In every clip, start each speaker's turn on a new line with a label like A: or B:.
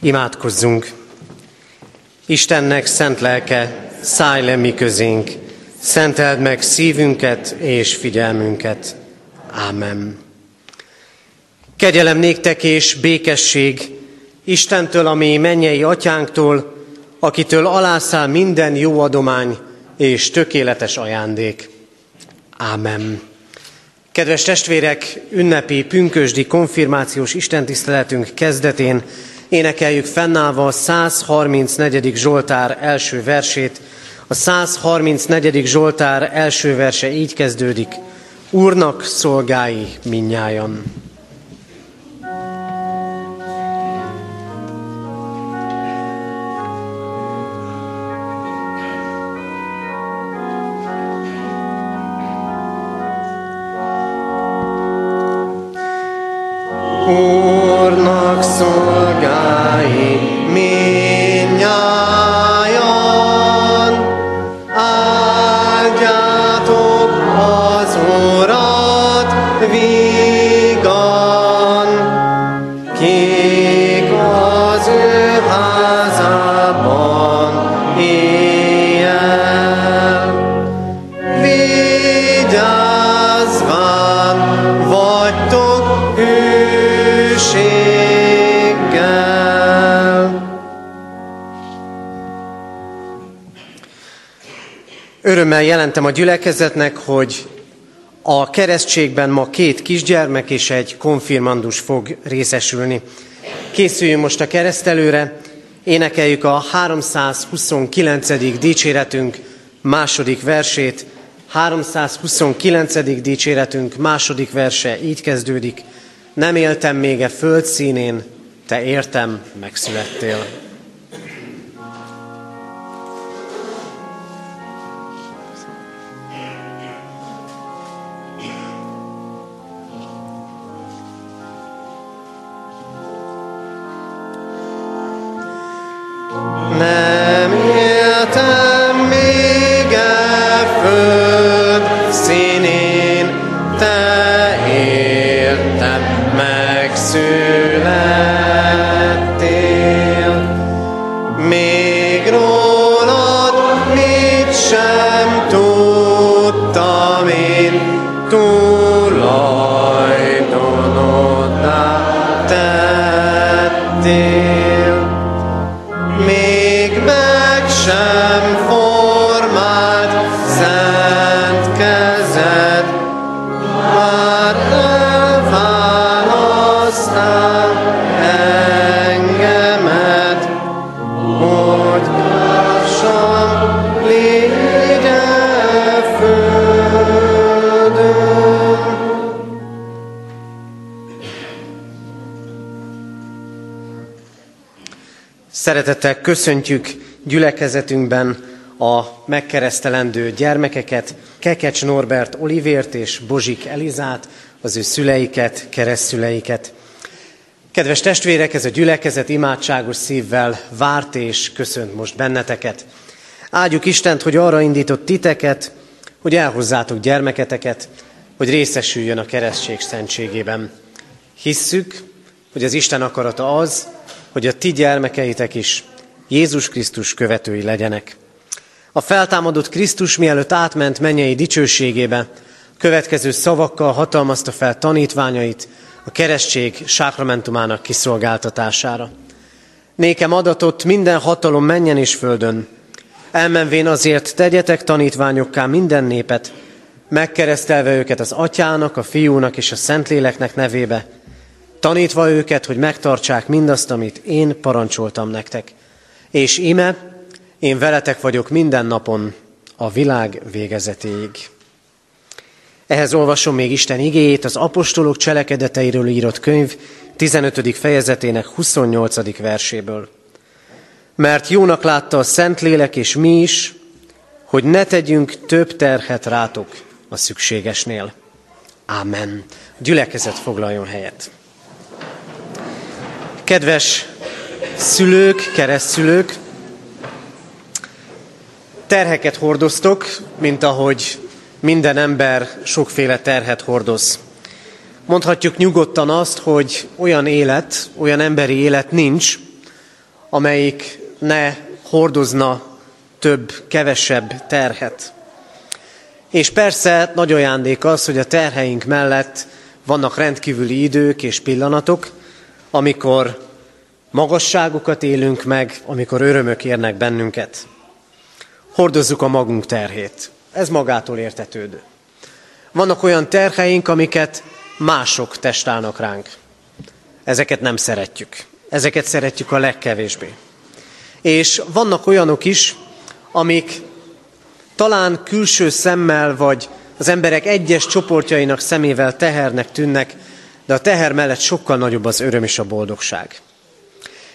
A: Imádkozzunk! Istennek szent lelke, szállj le mi közénk, szenteld meg szívünket és figyelmünket. Ámen. Kegyelem néktek és békesség Istentől, ami mennyei atyánktól, akitől alászáll minden jó adomány és tökéletes ajándék. Ámen. Kedves testvérek, ünnepi pünkösdi konfirmációs istentiszteletünk kezdetén énekeljük fennállva a 134. Zsoltár első versét. A 134. Zsoltár első verse így kezdődik. Úrnak szolgái minnyájan. Jelentem a gyülekezetnek, hogy a keresztségben ma két kisgyermek és egy konfirmandus fog részesülni. Készüljünk most a keresztelőre, énekeljük a 329. dicséretünk második versét. 329. dicséretünk második verse így kezdődik. Nem éltem még e föld színén, te értem, megszülettél. Szeretettel köszöntjük gyülekezetünkben a megkeresztelendő gyermekeket, Kekecs Norbert Olivért és Bozsik Elizát, az ő szüleiket, keresztszüleiket. Kedves testvérek, ez a gyülekezet imádságos szívvel várt és köszönt most benneteket. Áldjuk Istent, hogy arra indított titeket, hogy elhozzátok gyermeketeket, hogy részesüljön a keresztség szentségében. Hisszük, hogy az Isten akarata az, hogy a ti gyermekeitek is Jézus Krisztus követői legyenek. A feltámadott Krisztus mielőtt átment mennyei dicsőségébe, következő szavakkal hatalmazta fel tanítványait a keresztség sákramentumának kiszolgáltatására. Nékem adatott minden hatalom menjen és földön. Elmenvén azért tegyetek tanítványokká minden népet, megkeresztelve őket az atyának, a fiúnak és a szentléleknek nevébe, tanítva őket, hogy megtartsák mindazt, amit én parancsoltam nektek. És ime, én veletek vagyok minden napon a világ végezetéig. Ehhez olvasom még Isten igéjét, az apostolok cselekedeteiről írott könyv 15. fejezetének 28. verséből. Mert jónak látta a Szentlélek és mi is, hogy ne tegyünk több terhet rátok a szükségesnél. Ámen. Gyülekezet foglaljon helyet. Kedves szülők, keresztszülők, terheket hordoztok, mint ahogy minden ember sokféle terhet hordoz. Mondhatjuk nyugodtan azt, hogy olyan élet, olyan emberi élet nincs, amelyik ne hordozna több, kevesebb terhet. És persze nagy ajándék az, hogy a terheink mellett vannak rendkívüli idők és pillanatok, amikor magasságokat élünk meg, amikor örömök érnek bennünket. Hordozzuk a magunk terhét. Ez magától értetődő. Vannak olyan terheink, amiket mások testálnak ránk. Ezeket nem szeretjük. Ezeket szeretjük a legkevésbé. És vannak olyanok is, amik talán külső szemmel, vagy az emberek egyes csoportjainak szemével tehernek tűnnek, de a teher mellett sokkal nagyobb az öröm és a boldogság.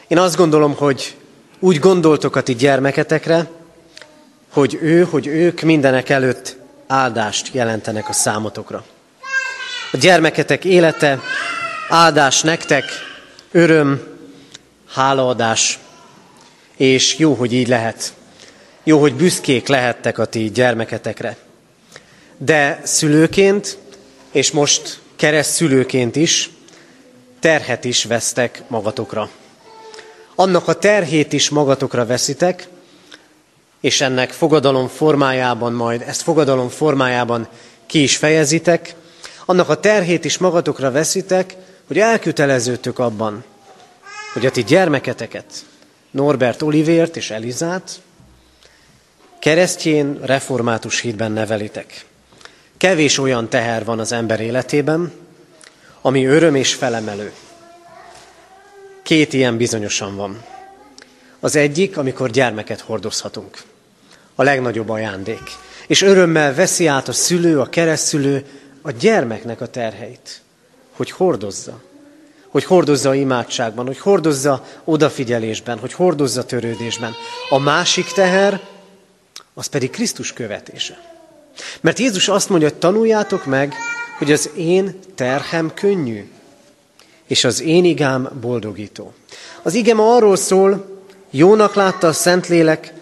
A: Én azt gondolom, hogy úgy gondoltok a ti gyermeketekre, hogy ő, hogy ők mindenek előtt áldást jelentenek a számotokra. A gyermeketek élete áldás nektek, öröm, hálaadás, és jó, hogy így lehet. Jó, hogy büszkék lehettek a ti gyermeketekre. De szülőként, és most kereszt szülőként is, terhet is vesztek magatokra. Annak a terhét is magatokra veszitek, és ennek fogadalom formájában majd, ezt fogadalom formájában ki is fejezitek, annak a terhét is magatokra veszitek, hogy elkötelezőtök abban, hogy a ti gyermeketeket, Norbert Olivért és Elizát keresztjén református hídben nevelitek. Kevés olyan teher van az ember életében, ami öröm és felemelő. Két ilyen bizonyosan van. Az egyik, amikor gyermeket hordozhatunk. A legnagyobb ajándék. És örömmel veszi át a szülő, a keresztülő a gyermeknek a terheit. Hogy hordozza. Hogy hordozza imádságban, hogy hordozza odafigyelésben, hogy hordozza törődésben. A másik teher, az pedig Krisztus követése. Mert Jézus azt mondja, hogy tanuljátok meg, hogy az én terhem könnyű, és az én igám boldogító. Az igem arról szól, jónak látta a Szentlélek,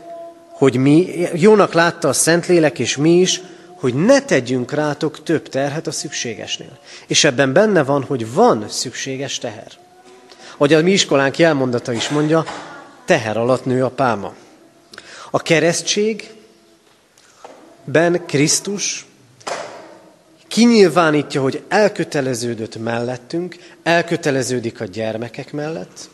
A: hogy mi, jónak látta a Szentlélek és mi is, hogy ne tegyünk rátok több terhet a szükségesnél. És ebben benne van, hogy van szükséges teher. Ahogy a mi iskolánk jelmondata is mondja, teher alatt nő a pálma. A keresztség ben Krisztus kinyilvánítja, hogy elköteleződött mellettünk, elköteleződik a gyermekek mellett,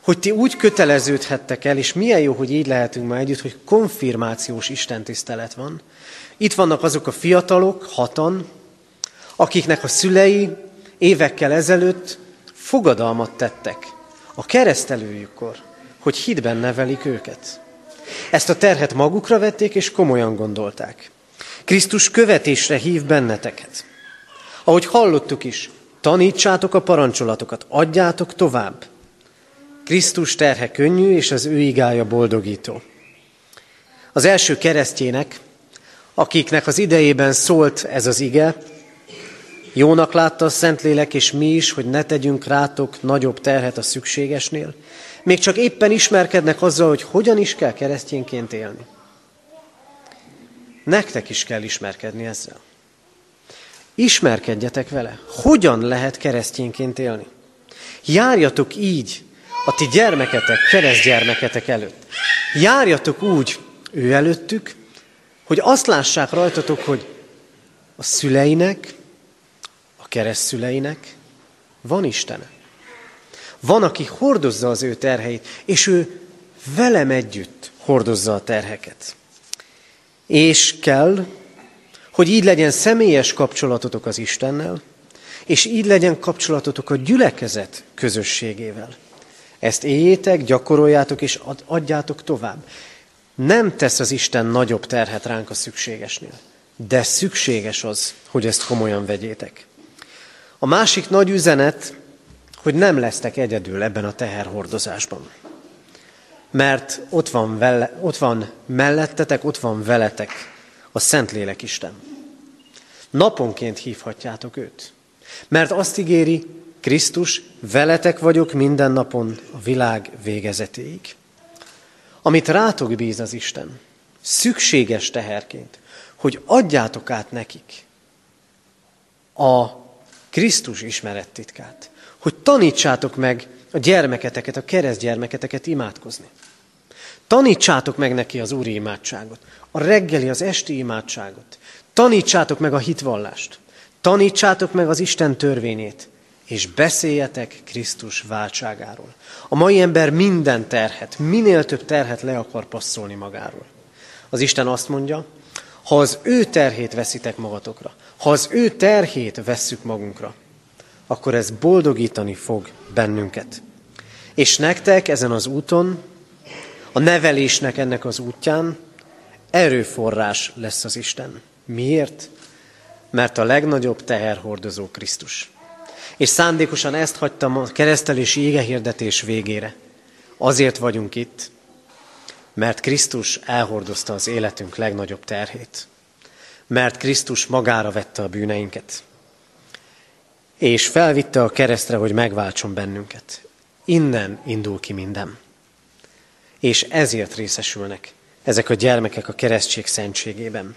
A: hogy ti úgy köteleződhettek el, és milyen jó, hogy így lehetünk már együtt, hogy konfirmációs istentisztelet van. Itt vannak azok a fiatalok, hatan, akiknek a szülei évekkel ezelőtt fogadalmat tettek a keresztelőjükkor, hogy hitben nevelik őket. Ezt a terhet magukra vették, és komolyan gondolták. Krisztus követésre hív benneteket. Ahogy hallottuk is, tanítsátok a parancsolatokat, adjátok tovább. Krisztus terhe könnyű, és az ő igája boldogító. Az első keresztjének, akiknek az idejében szólt ez az ige, jónak látta a Szentlélek, és mi is, hogy ne tegyünk rátok nagyobb terhet a szükségesnél. Még csak éppen ismerkednek azzal, hogy hogyan is kell keresztényként élni. Nektek is kell ismerkedni ezzel. Ismerkedjetek vele. Hogyan lehet keresztényként élni? Járjatok így a ti gyermeketek, keresztgyermeketek előtt. Járjatok úgy ő előttük, hogy azt lássák rajtatok, hogy a szüleinek, a keresztszüleinek van Istene. Van, aki hordozza az ő terheit, és ő velem együtt hordozza a terheket. És kell, hogy így legyen személyes kapcsolatotok az Istennel, és így legyen kapcsolatotok a gyülekezet közösségével. Ezt éljétek, gyakoroljátok és adjátok tovább. Nem tesz az Isten nagyobb terhet ránk a szükségesnél, de szükséges az, hogy ezt komolyan vegyétek. A másik nagy üzenet, hogy nem lesztek egyedül ebben a teherhordozásban mert ott van, vele, ott van mellettetek, ott van veletek a Szentlélek Isten. Naponként hívhatjátok őt. Mert azt ígéri, Krisztus, veletek vagyok minden napon a világ végezetéig. Amit rátok bíz az Isten, szükséges teherként, hogy adjátok át nekik a Krisztus ismerettitkát, hogy tanítsátok meg a gyermeketeket, a keresztgyermeketeket imádkozni. Tanítsátok meg neki az úri imádságot, a reggeli, az esti imádságot. Tanítsátok meg a hitvallást. Tanítsátok meg az Isten törvényét, és beszéljetek Krisztus váltságáról. A mai ember minden terhet, minél több terhet le akar passzolni magáról. Az Isten azt mondja, ha az ő terhét veszitek magatokra, ha az ő terhét vesszük magunkra, akkor ez boldogítani fog bennünket. És nektek ezen az úton, a nevelésnek ennek az útján erőforrás lesz az Isten. Miért? Mert a legnagyobb teherhordozó Krisztus. És szándékosan ezt hagytam a keresztelési égehirdetés végére. Azért vagyunk itt, mert Krisztus elhordozta az életünk legnagyobb terhét. Mert Krisztus magára vette a bűneinket. És felvitte a keresztre, hogy megváltson bennünket. Innen indul ki minden. És ezért részesülnek ezek a gyermekek a keresztség szentségében.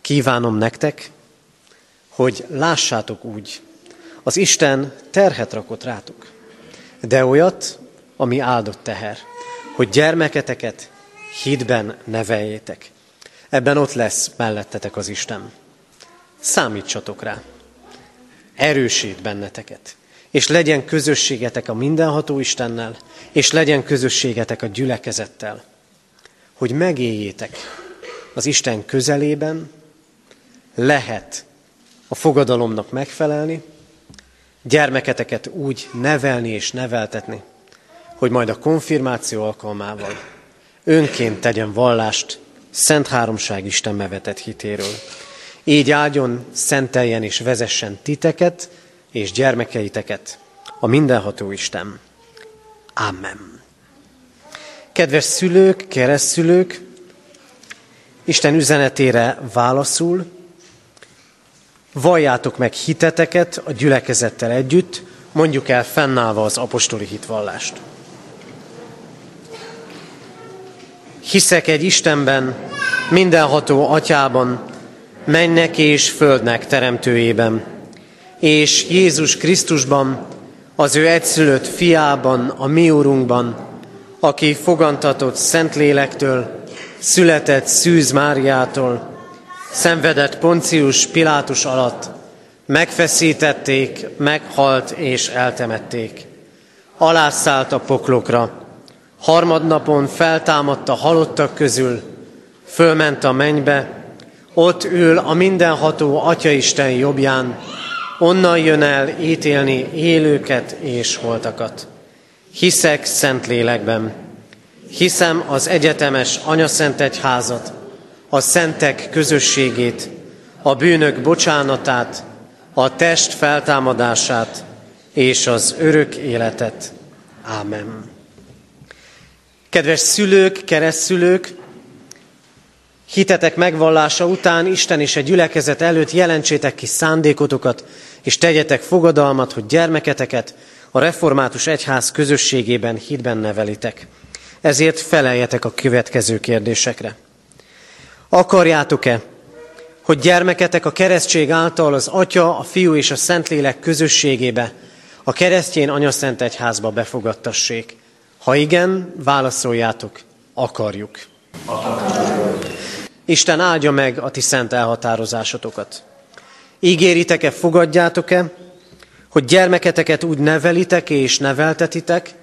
A: Kívánom nektek, hogy lássátok úgy, az Isten terhet rakott rátok, de olyat, ami áldott teher, hogy gyermeketeket hitben neveljétek. Ebben ott lesz mellettetek az Isten. Számítsatok rá. Erősít benneteket. És legyen közösségetek a mindenható Istennel, és legyen közösségetek a gyülekezettel, hogy megéljétek az Isten közelében, lehet a fogadalomnak megfelelni, gyermeketeket úgy nevelni és neveltetni, hogy majd a konfirmáció alkalmával önként tegyen vallást Szent Háromság Isten bevetett hitéről. Így áldjon, szenteljen és vezessen titeket és gyermekeiteket a mindenható Isten. Amen. Kedves szülők, keresztszülők, Isten üzenetére válaszul, valljátok meg hiteteket a gyülekezettel együtt, mondjuk el fennállva az apostoli hitvallást. Hiszek egy Istenben, mindenható atyában, mennek és földnek teremtőjében, és Jézus Krisztusban, az ő egyszülött fiában, a mi úrunkban, aki fogantatott Szentlélektől, született Szűz Máriától, szenvedett Poncius Pilátus alatt, megfeszítették, meghalt és eltemették. Alászállt a poklokra, harmadnapon feltámadt a halottak közül, fölment a mennybe, ott ül a mindenható Atyaisten jobbján, onnan jön el ítélni élőket és holtakat. Hiszek szent lélekben, hiszem az egyetemes anyaszent egyházat, a szentek közösségét, a bűnök bocsánatát, a test feltámadását és az örök életet. Ámen. Kedves szülők, keresztszülők, hitetek megvallása után Isten és egy gyülekezet előtt jelentsétek ki szándékotokat, és tegyetek fogadalmat, hogy gyermeketeket a református egyház közösségében hitben nevelitek. Ezért feleljetek a következő kérdésekre. Akarjátok-e, hogy gyermeketek a keresztség által az Atya, a Fiú és a Szentlélek közösségébe, a keresztjén anyaszent egyházba befogadtassék? Ha igen, válaszoljátok, akarjuk. akarjuk. Isten áldja meg a ti szent elhatározásotokat. Ígéritek-e, fogadjátok-e, hogy gyermeketeket úgy nevelitek és neveltetitek,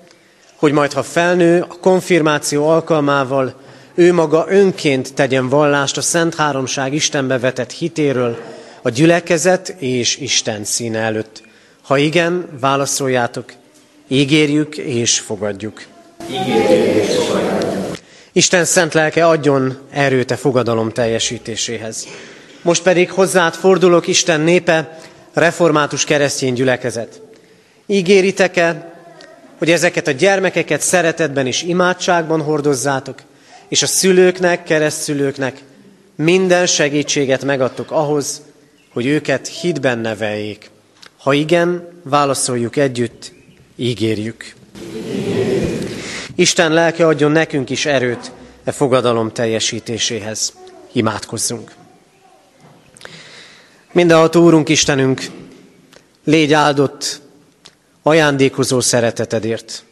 A: hogy majd ha felnő, a konfirmáció alkalmával ő maga önként tegyen vallást a Szent Háromság Istenbe vetett hitéről, a gyülekezet és Isten színe előtt. Ha igen, válaszoljátok, ígérjük és fogadjuk. Ígérjük és fogadjuk. Isten szent lelke adjon erőt a fogadalom teljesítéséhez. Most pedig hozzád fordulok, Isten népe, református keresztény gyülekezet. Ígéritek-e, hogy ezeket a gyermekeket szeretetben és imádságban hordozzátok, és a szülőknek, keresztszülőknek minden segítséget megadtok ahhoz, hogy őket hitben neveljék. Ha igen, válaszoljuk együtt, ígérjük. ígérjük. Isten lelke adjon nekünk is erőt e fogadalom teljesítéséhez. Imádkozzunk. Mindenható Úrunk Istenünk, légy áldott ajándékozó szeretetedért.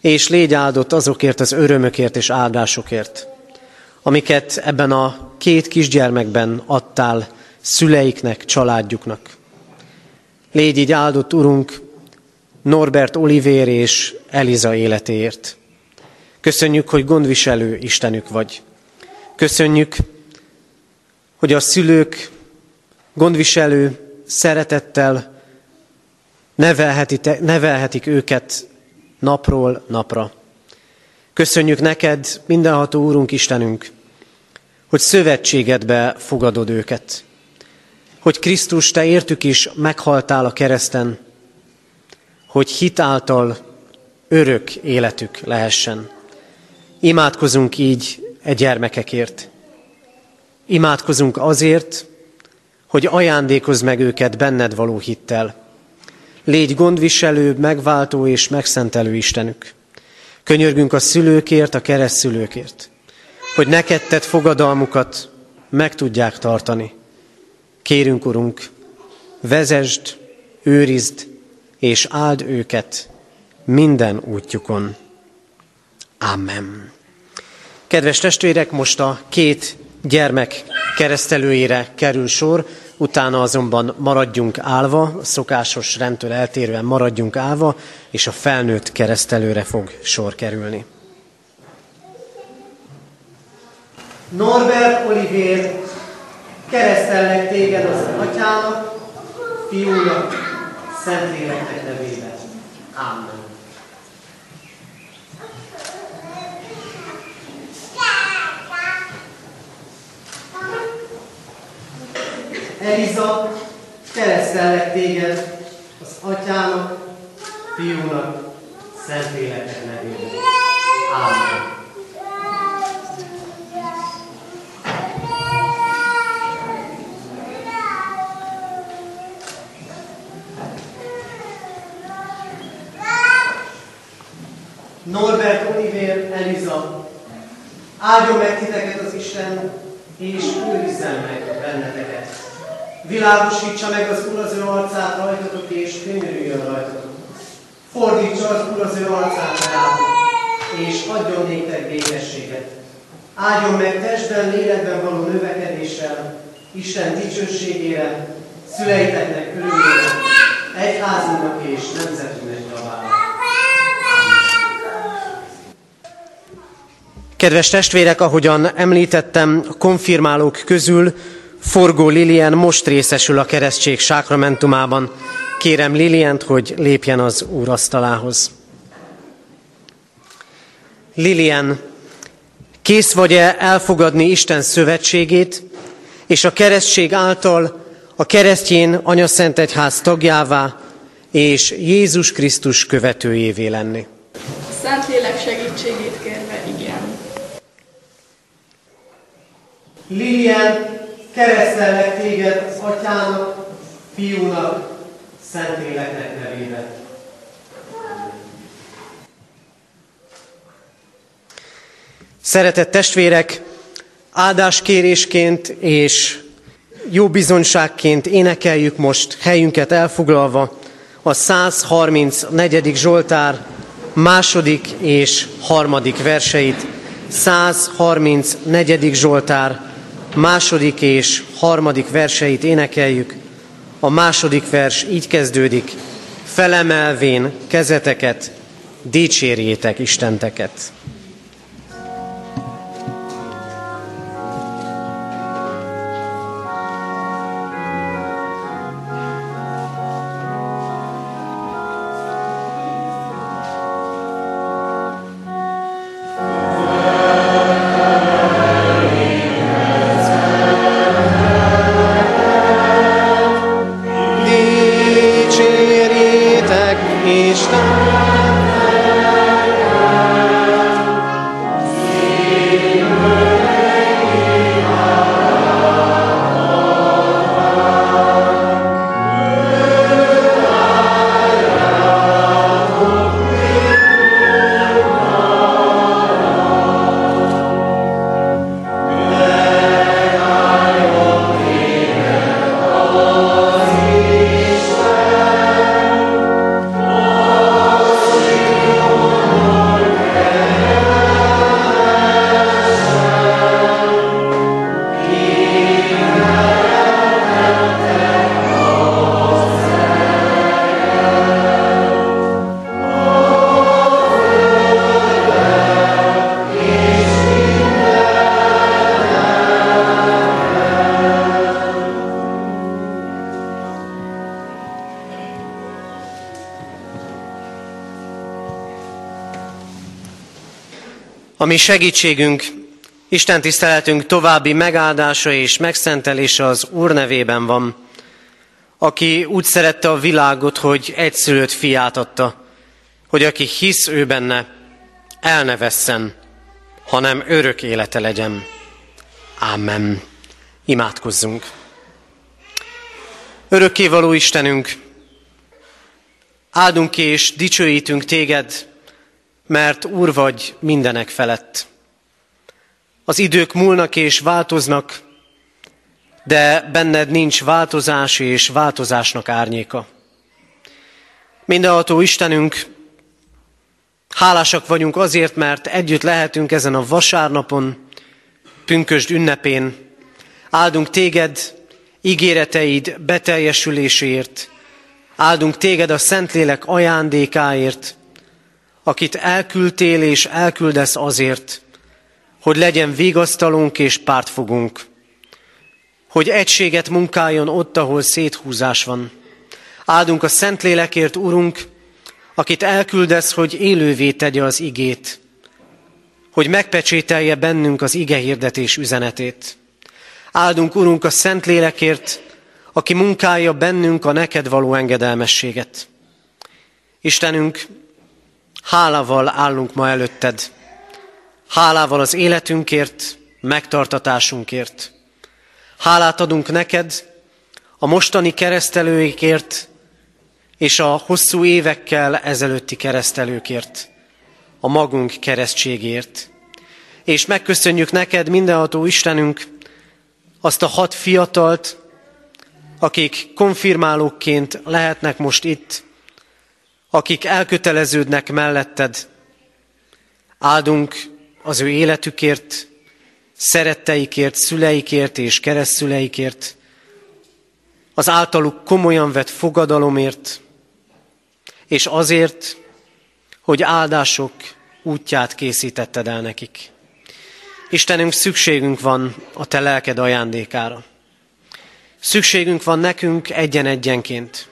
A: És légy áldott azokért az örömökért és áldásokért, amiket ebben a két kisgyermekben adtál szüleiknek, családjuknak. Légy így áldott, Urunk, Norbert Olivér és Eliza életéért. Köszönjük, hogy gondviselő Istenük vagy. Köszönjük, hogy a szülők gondviselő szeretettel nevelhetik őket napról napra. Köszönjük neked, mindenható Úrunk Istenünk, hogy szövetségedbe fogadod őket, hogy Krisztus, te értük is meghaltál a kereszten, hogy hitáltal örök életük lehessen. Imádkozunk így e gyermekekért. Imádkozunk azért, hogy ajándékozz meg őket benned való hittel. Légy gondviselő, megváltó és megszentelő Istenük. Könyörgünk a szülőkért, a keresztszülőkért, hogy neked tett fogadalmukat meg tudják tartani. Kérünk, Urunk, vezesd, őrizd és áld őket minden útjukon. Amen. Kedves testvérek, most a két gyermek keresztelőjére kerül sor, utána azonban maradjunk állva, szokásos rendtől eltérően maradjunk állva, és a felnőtt keresztelőre fog sor kerülni. Norbert Olivér, keresztellek téged az atyának, fiúnak, Szentléleknek nevében. Amen. Eliza, keresztellek téged az atyának, fiúnak, Szentléleknek nevében. Amen. Norbert Oliver Eliza, áldjon meg titeket az Isten, és őrizzen meg benneteket. Világosítsa meg az Úr az ő arcát rajtatok, és könyörüljön rajtatok. Fordítsa az Úr az ő arcát rátok, és adjon néktek békességet. Áldjon meg testben, lélekben való növekedéssel, Isten dicsőségére, szüleiteknek örülményre, egyházunknak és nemzetünknek javára. Kedves testvérek, ahogyan említettem, konfirmálók közül Forgó Lilian most részesül a keresztség sákramentumában. Kérem Liliant, hogy lépjen az Úr asztalához. Lilian, kész vagy-e elfogadni Isten szövetségét, és a keresztség által a keresztjén Anyaszent Egyház tagjává és Jézus Krisztus követőjévé lenni?
B: Szentlélek segítségét kérve, igen.
A: Lilian, keresztellek téged az atyának, fiúnak, Szentléleknek nevében. Szeretett testvérek, áldáskérésként és jó bizonyságként énekeljük most helyünket elfoglalva a 134. Zsoltár második és harmadik verseit. 134. Zsoltár második és harmadik verseit énekeljük. A második vers így kezdődik. Felemelvén kezeteket, dicsérjétek Istenteket. A mi segítségünk, Isten tiszteletünk további megáldása és megszentelése az Úr nevében van, aki úgy szerette a világot, hogy egyszülött fiát adta, hogy aki hisz ő benne, el ne vesszen, hanem örök élete legyen. Amen. Imádkozzunk. Örökkévaló Istenünk, áldunk és dicsőítünk téged, mert Úr vagy mindenek felett. Az idők múlnak és változnak, de benned nincs változás és változásnak árnyéka. Mindenható Istenünk, hálásak vagyunk azért, mert együtt lehetünk ezen a vasárnapon, pünkösd ünnepén. Áldunk téged ígéreteid beteljesüléséért, áldunk téged a Szentlélek ajándékáért, akit elküldtél és elküldesz azért, hogy legyen vigasztalunk és pártfogunk, hogy egységet munkáljon ott, ahol széthúzás van. Áldunk a Szentlélekért, Urunk, akit elküldesz, hogy élővé tegye az igét, hogy megpecsételje bennünk az ige hirdetés üzenetét. Áldunk, Urunk, a Szentlélekért, aki munkálja bennünk a neked való engedelmességet. Istenünk, hálával állunk ma előtted. Hálával az életünkért, megtartatásunkért. Hálát adunk neked a mostani keresztelőikért és a hosszú évekkel ezelőtti keresztelőkért, a magunk keresztségért. És megköszönjük neked, mindenható Istenünk, azt a hat fiatalt, akik konfirmálóként lehetnek most itt, akik elköteleződnek melletted. Áldunk az ő életükért, szeretteikért, szüleikért és keresztszüleikért, az általuk komolyan vett fogadalomért, és azért, hogy áldások útját készítetted el nekik. Istenünk, szükségünk van a Te lelked ajándékára. Szükségünk van nekünk egyen-egyenként,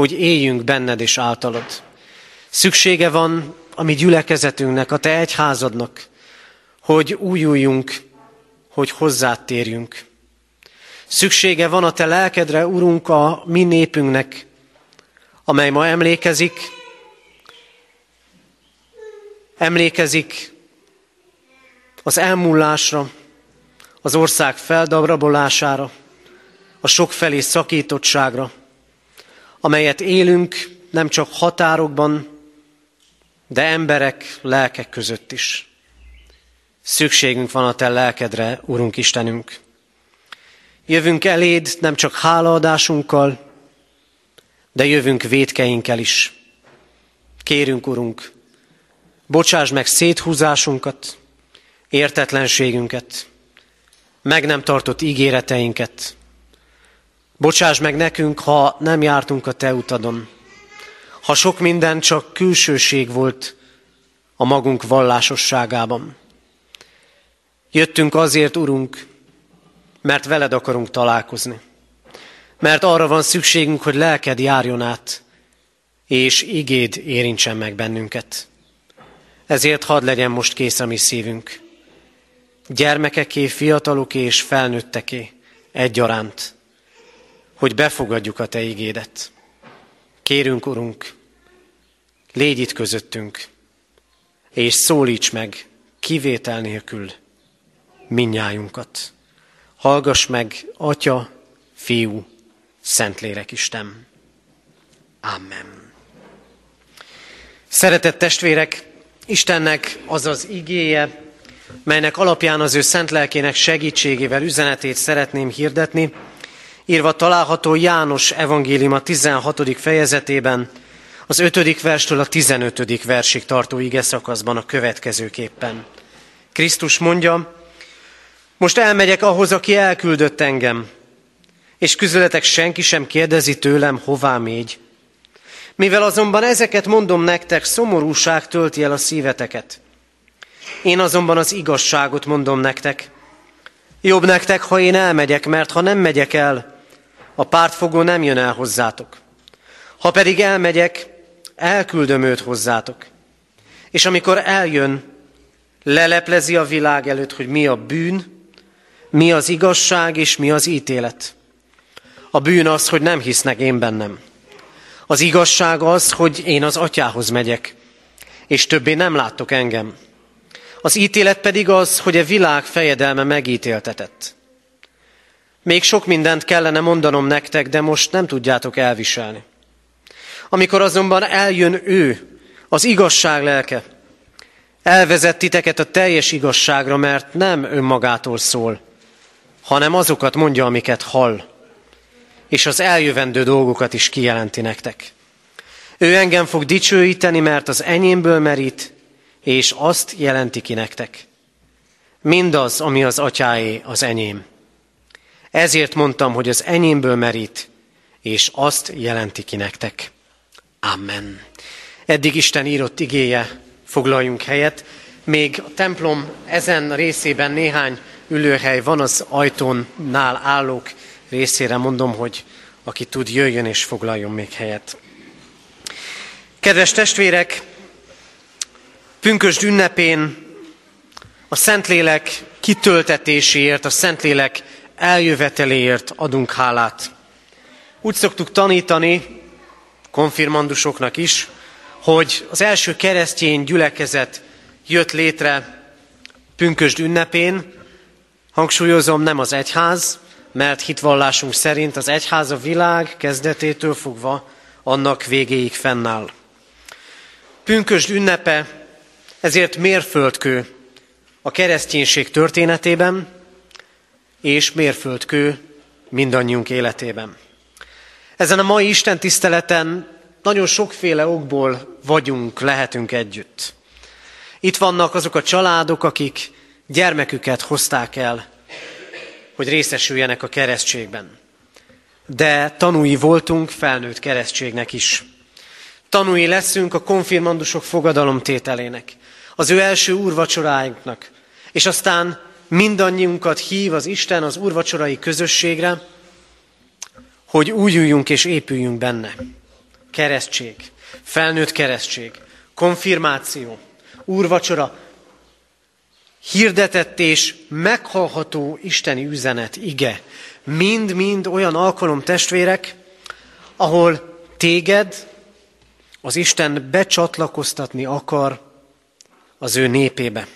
A: hogy éljünk benned és általad. Szüksége van a mi gyülekezetünknek, a Te egyházadnak, hogy újuljunk, hogy hozzád térjünk. Szüksége van a Te lelkedre, Urunk, a mi népünknek, amely ma emlékezik, emlékezik az elmúlásra, az ország feldarabolására, a sokfelé szakítottságra, amelyet élünk nem csak határokban, de emberek, lelkek között is. Szükségünk van a Te lelkedre, Urunk Istenünk. Jövünk eléd nem csak hálaadásunkkal, de jövünk védkeinkkel is. Kérünk, Urunk, bocsáss meg széthúzásunkat, értetlenségünket, meg nem tartott ígéreteinket. Bocsáss meg nekünk, ha nem jártunk a Te utadon, ha sok minden csak külsőség volt a magunk vallásosságában. Jöttünk azért, Urunk, mert veled akarunk találkozni. Mert arra van szükségünk, hogy lelked járjon át, és igéd érintsen meg bennünket. Ezért hadd legyen most kész a mi szívünk gyermekeké, fiataloké és felnőtteké egyaránt, hogy befogadjuk a Te igédet. Kérünk, Urunk, légy itt közöttünk, és szólíts meg kivétel nélkül minnyájunkat. Hallgass meg, Atya, Fiú, Szentlélek Isten. Amen. Szeretett testvérek, Istennek az az igéje, melynek alapján az ő szent lelkének segítségével üzenetét szeretném hirdetni, írva található János evangélium a 16. fejezetében, az 5. verstől a 15. versig tartó ige szakaszban a következőképpen. Krisztus mondja, most elmegyek ahhoz, aki elküldött engem, és közületek senki sem kérdezi tőlem, hová mégy. Mivel azonban ezeket mondom nektek, szomorúság tölti el a szíveteket. Én azonban az igazságot mondom nektek. Jobb nektek, ha én elmegyek, mert ha nem megyek el, a pártfogó nem jön el hozzátok. Ha pedig elmegyek, elküldöm őt hozzátok. És amikor eljön, Leleplezi a világ előtt, hogy mi a bűn, mi az igazság és mi az ítélet. A bűn az, hogy nem hisznek én bennem. Az igazság az, hogy én az atyához megyek, és többé nem láttok engem. Az ítélet pedig az, hogy a világ fejedelme megítéltetett. Még sok mindent kellene mondanom nektek, de most nem tudjátok elviselni. Amikor azonban eljön ő, az igazság lelke, elvezet titeket a teljes igazságra, mert nem önmagától szól, hanem azokat mondja, amiket hall, és az eljövendő dolgokat is kijelenti nektek. Ő engem fog dicsőíteni, mert az enyémből merít, és azt jelenti ki nektek. Mindaz, ami az atyáé, az enyém. Ezért mondtam, hogy az enyémből merít, és azt jelenti ki nektek. Amen. Eddig Isten írott igéje, foglaljunk helyet. Még a templom ezen részében néhány ülőhely van az ajtónál állók részére. Mondom, hogy aki tud, jöjjön és foglaljon még helyet. Kedves testvérek, pünkösd ünnepén a Szentlélek kitöltetéséért, a Szentlélek eljöveteléért adunk hálát. Úgy szoktuk tanítani, konfirmandusoknak is, hogy az első keresztény gyülekezet jött létre pünkösd ünnepén, hangsúlyozom, nem az egyház, mert hitvallásunk szerint az egyház a világ kezdetétől fogva annak végéig fennáll. Pünkösd ünnepe ezért mérföldkő a kereszténység történetében, és mérföldkő mindannyiunk életében. Ezen a mai Isten tiszteleten nagyon sokféle okból vagyunk, lehetünk együtt. Itt vannak azok a családok, akik gyermeküket hozták el, hogy részesüljenek a keresztségben. De tanúi voltunk felnőtt keresztségnek is. Tanúi leszünk a konfirmandusok fogadalomtételének, az ő első úrvacsoráinknak, és aztán mindannyiunkat hív az Isten az úrvacsorai közösségre, hogy újuljunk és épüljünk benne. Keresztség, felnőtt keresztség, konfirmáció, úrvacsora, hirdetett és meghallható isteni üzenet, ige, mind-mind olyan alkalom testvérek, ahol téged az Isten becsatlakoztatni akar az ő népébe.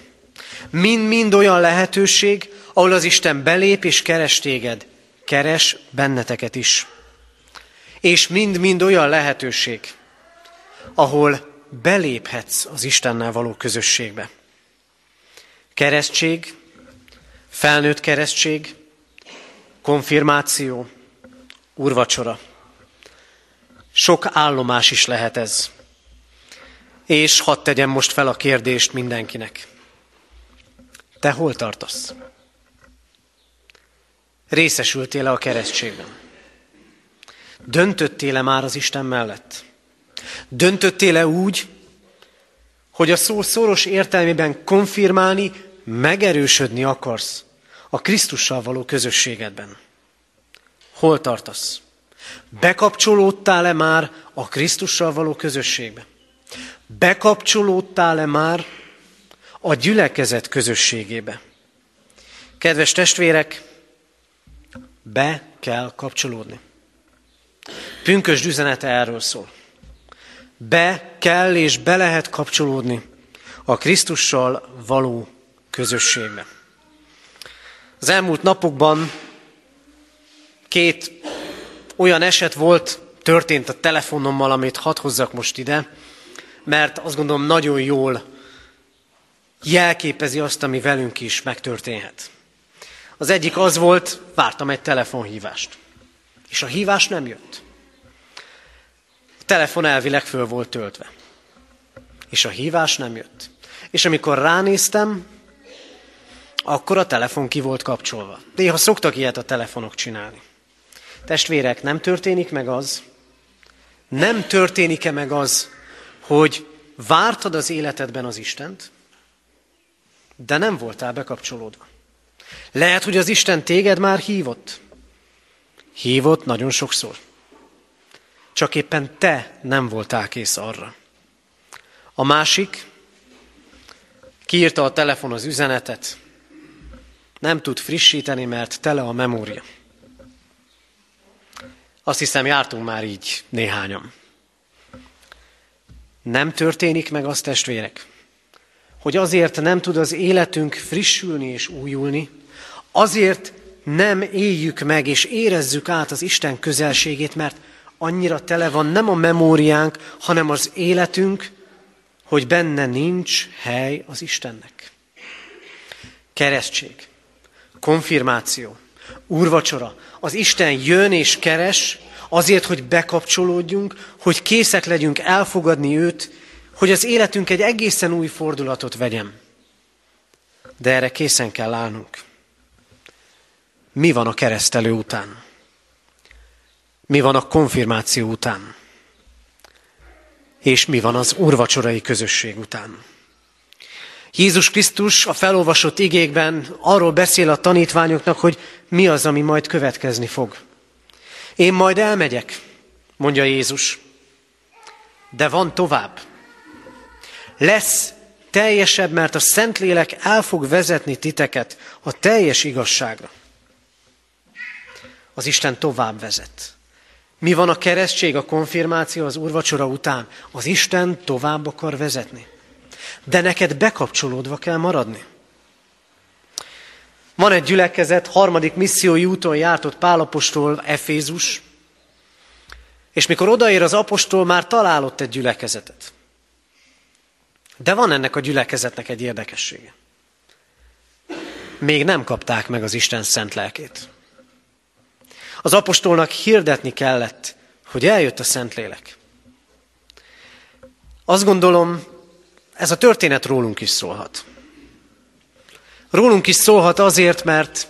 A: Mind-mind olyan lehetőség, ahol az Isten belép és keres téged, keres benneteket is. És mind-mind olyan lehetőség, ahol beléphetsz az Istennel való közösségbe. Keresztség, felnőtt keresztség, konfirmáció, urvacsora. Sok állomás is lehet ez. És hadd tegyem most fel a kérdést mindenkinek. Te hol tartasz? Részesültél-e a keresztségben? Döntöttél-e már az Isten mellett? Döntöttél-e úgy, hogy a szó szoros értelmében konfirmálni, megerősödni akarsz a Krisztussal való közösségedben? Hol tartasz? Bekapcsolódtál-e már a Krisztussal való közösségbe? Bekapcsolódtál-e már a gyülekezet közösségébe? Kedves testvérek, be kell kapcsolódni. Pünkös üzenete erről szól. Be kell és be lehet kapcsolódni a Krisztussal való közösségbe. Az elmúlt napokban két olyan eset volt, történt a telefonommal, amit hadd hozzak most ide, mert azt gondolom nagyon jól jelképezi azt, ami velünk is megtörténhet. Az egyik az volt, vártam egy telefonhívást. És a hívás nem jött. A telefon elvileg föl volt töltve. És a hívás nem jött. És amikor ránéztem, akkor a telefon ki volt kapcsolva. Néha szoktak ilyet a telefonok csinálni. Testvérek, nem történik meg az, nem történik-e meg az, hogy vártad az életedben az Istent, de nem voltál bekapcsolódva. Lehet, hogy az Isten téged már hívott. Hívott nagyon sokszor. Csak éppen te nem voltál kész arra. A másik, Kiírta a telefon az üzenetet, nem tud frissíteni, mert tele a memória. Azt hiszem, jártunk már így néhányan. Nem történik meg az, testvérek, hogy azért nem tud az életünk frissülni és újulni, azért nem éljük meg és érezzük át az Isten közelségét, mert annyira tele van nem a memóriánk, hanem az életünk, hogy benne nincs hely az Istennek. Keresztség, konfirmáció, úrvacsora, az Isten jön és keres, azért, hogy bekapcsolódjunk, hogy készek legyünk elfogadni őt, hogy az életünk egy egészen új fordulatot vegyem. De erre készen kell állnunk. Mi van a keresztelő után? Mi van a konfirmáció után? És mi van az úrvacsorai közösség után? Jézus Krisztus a felolvasott igékben arról beszél a tanítványoknak, hogy mi az, ami majd következni fog. Én majd elmegyek, mondja Jézus, de van tovább. Lesz teljesebb, mert a Szentlélek el fog vezetni titeket a teljes igazságra. Az Isten tovább vezet. Mi van a keresztség, a konfirmáció, az úrvacsora után? Az Isten tovább akar vezetni. De neked bekapcsolódva kell maradni. Van egy gyülekezet, harmadik missziói úton járt ott Pálapostól Efézus, és mikor odaér az apostol, már találott egy gyülekezetet. De van ennek a gyülekezetnek egy érdekessége. Még nem kapták meg az Isten szent lelkét. Az apostolnak hirdetni kellett, hogy eljött a Szentlélek. Azt gondolom, ez a történet rólunk is szólhat. Rólunk is szólhat azért, mert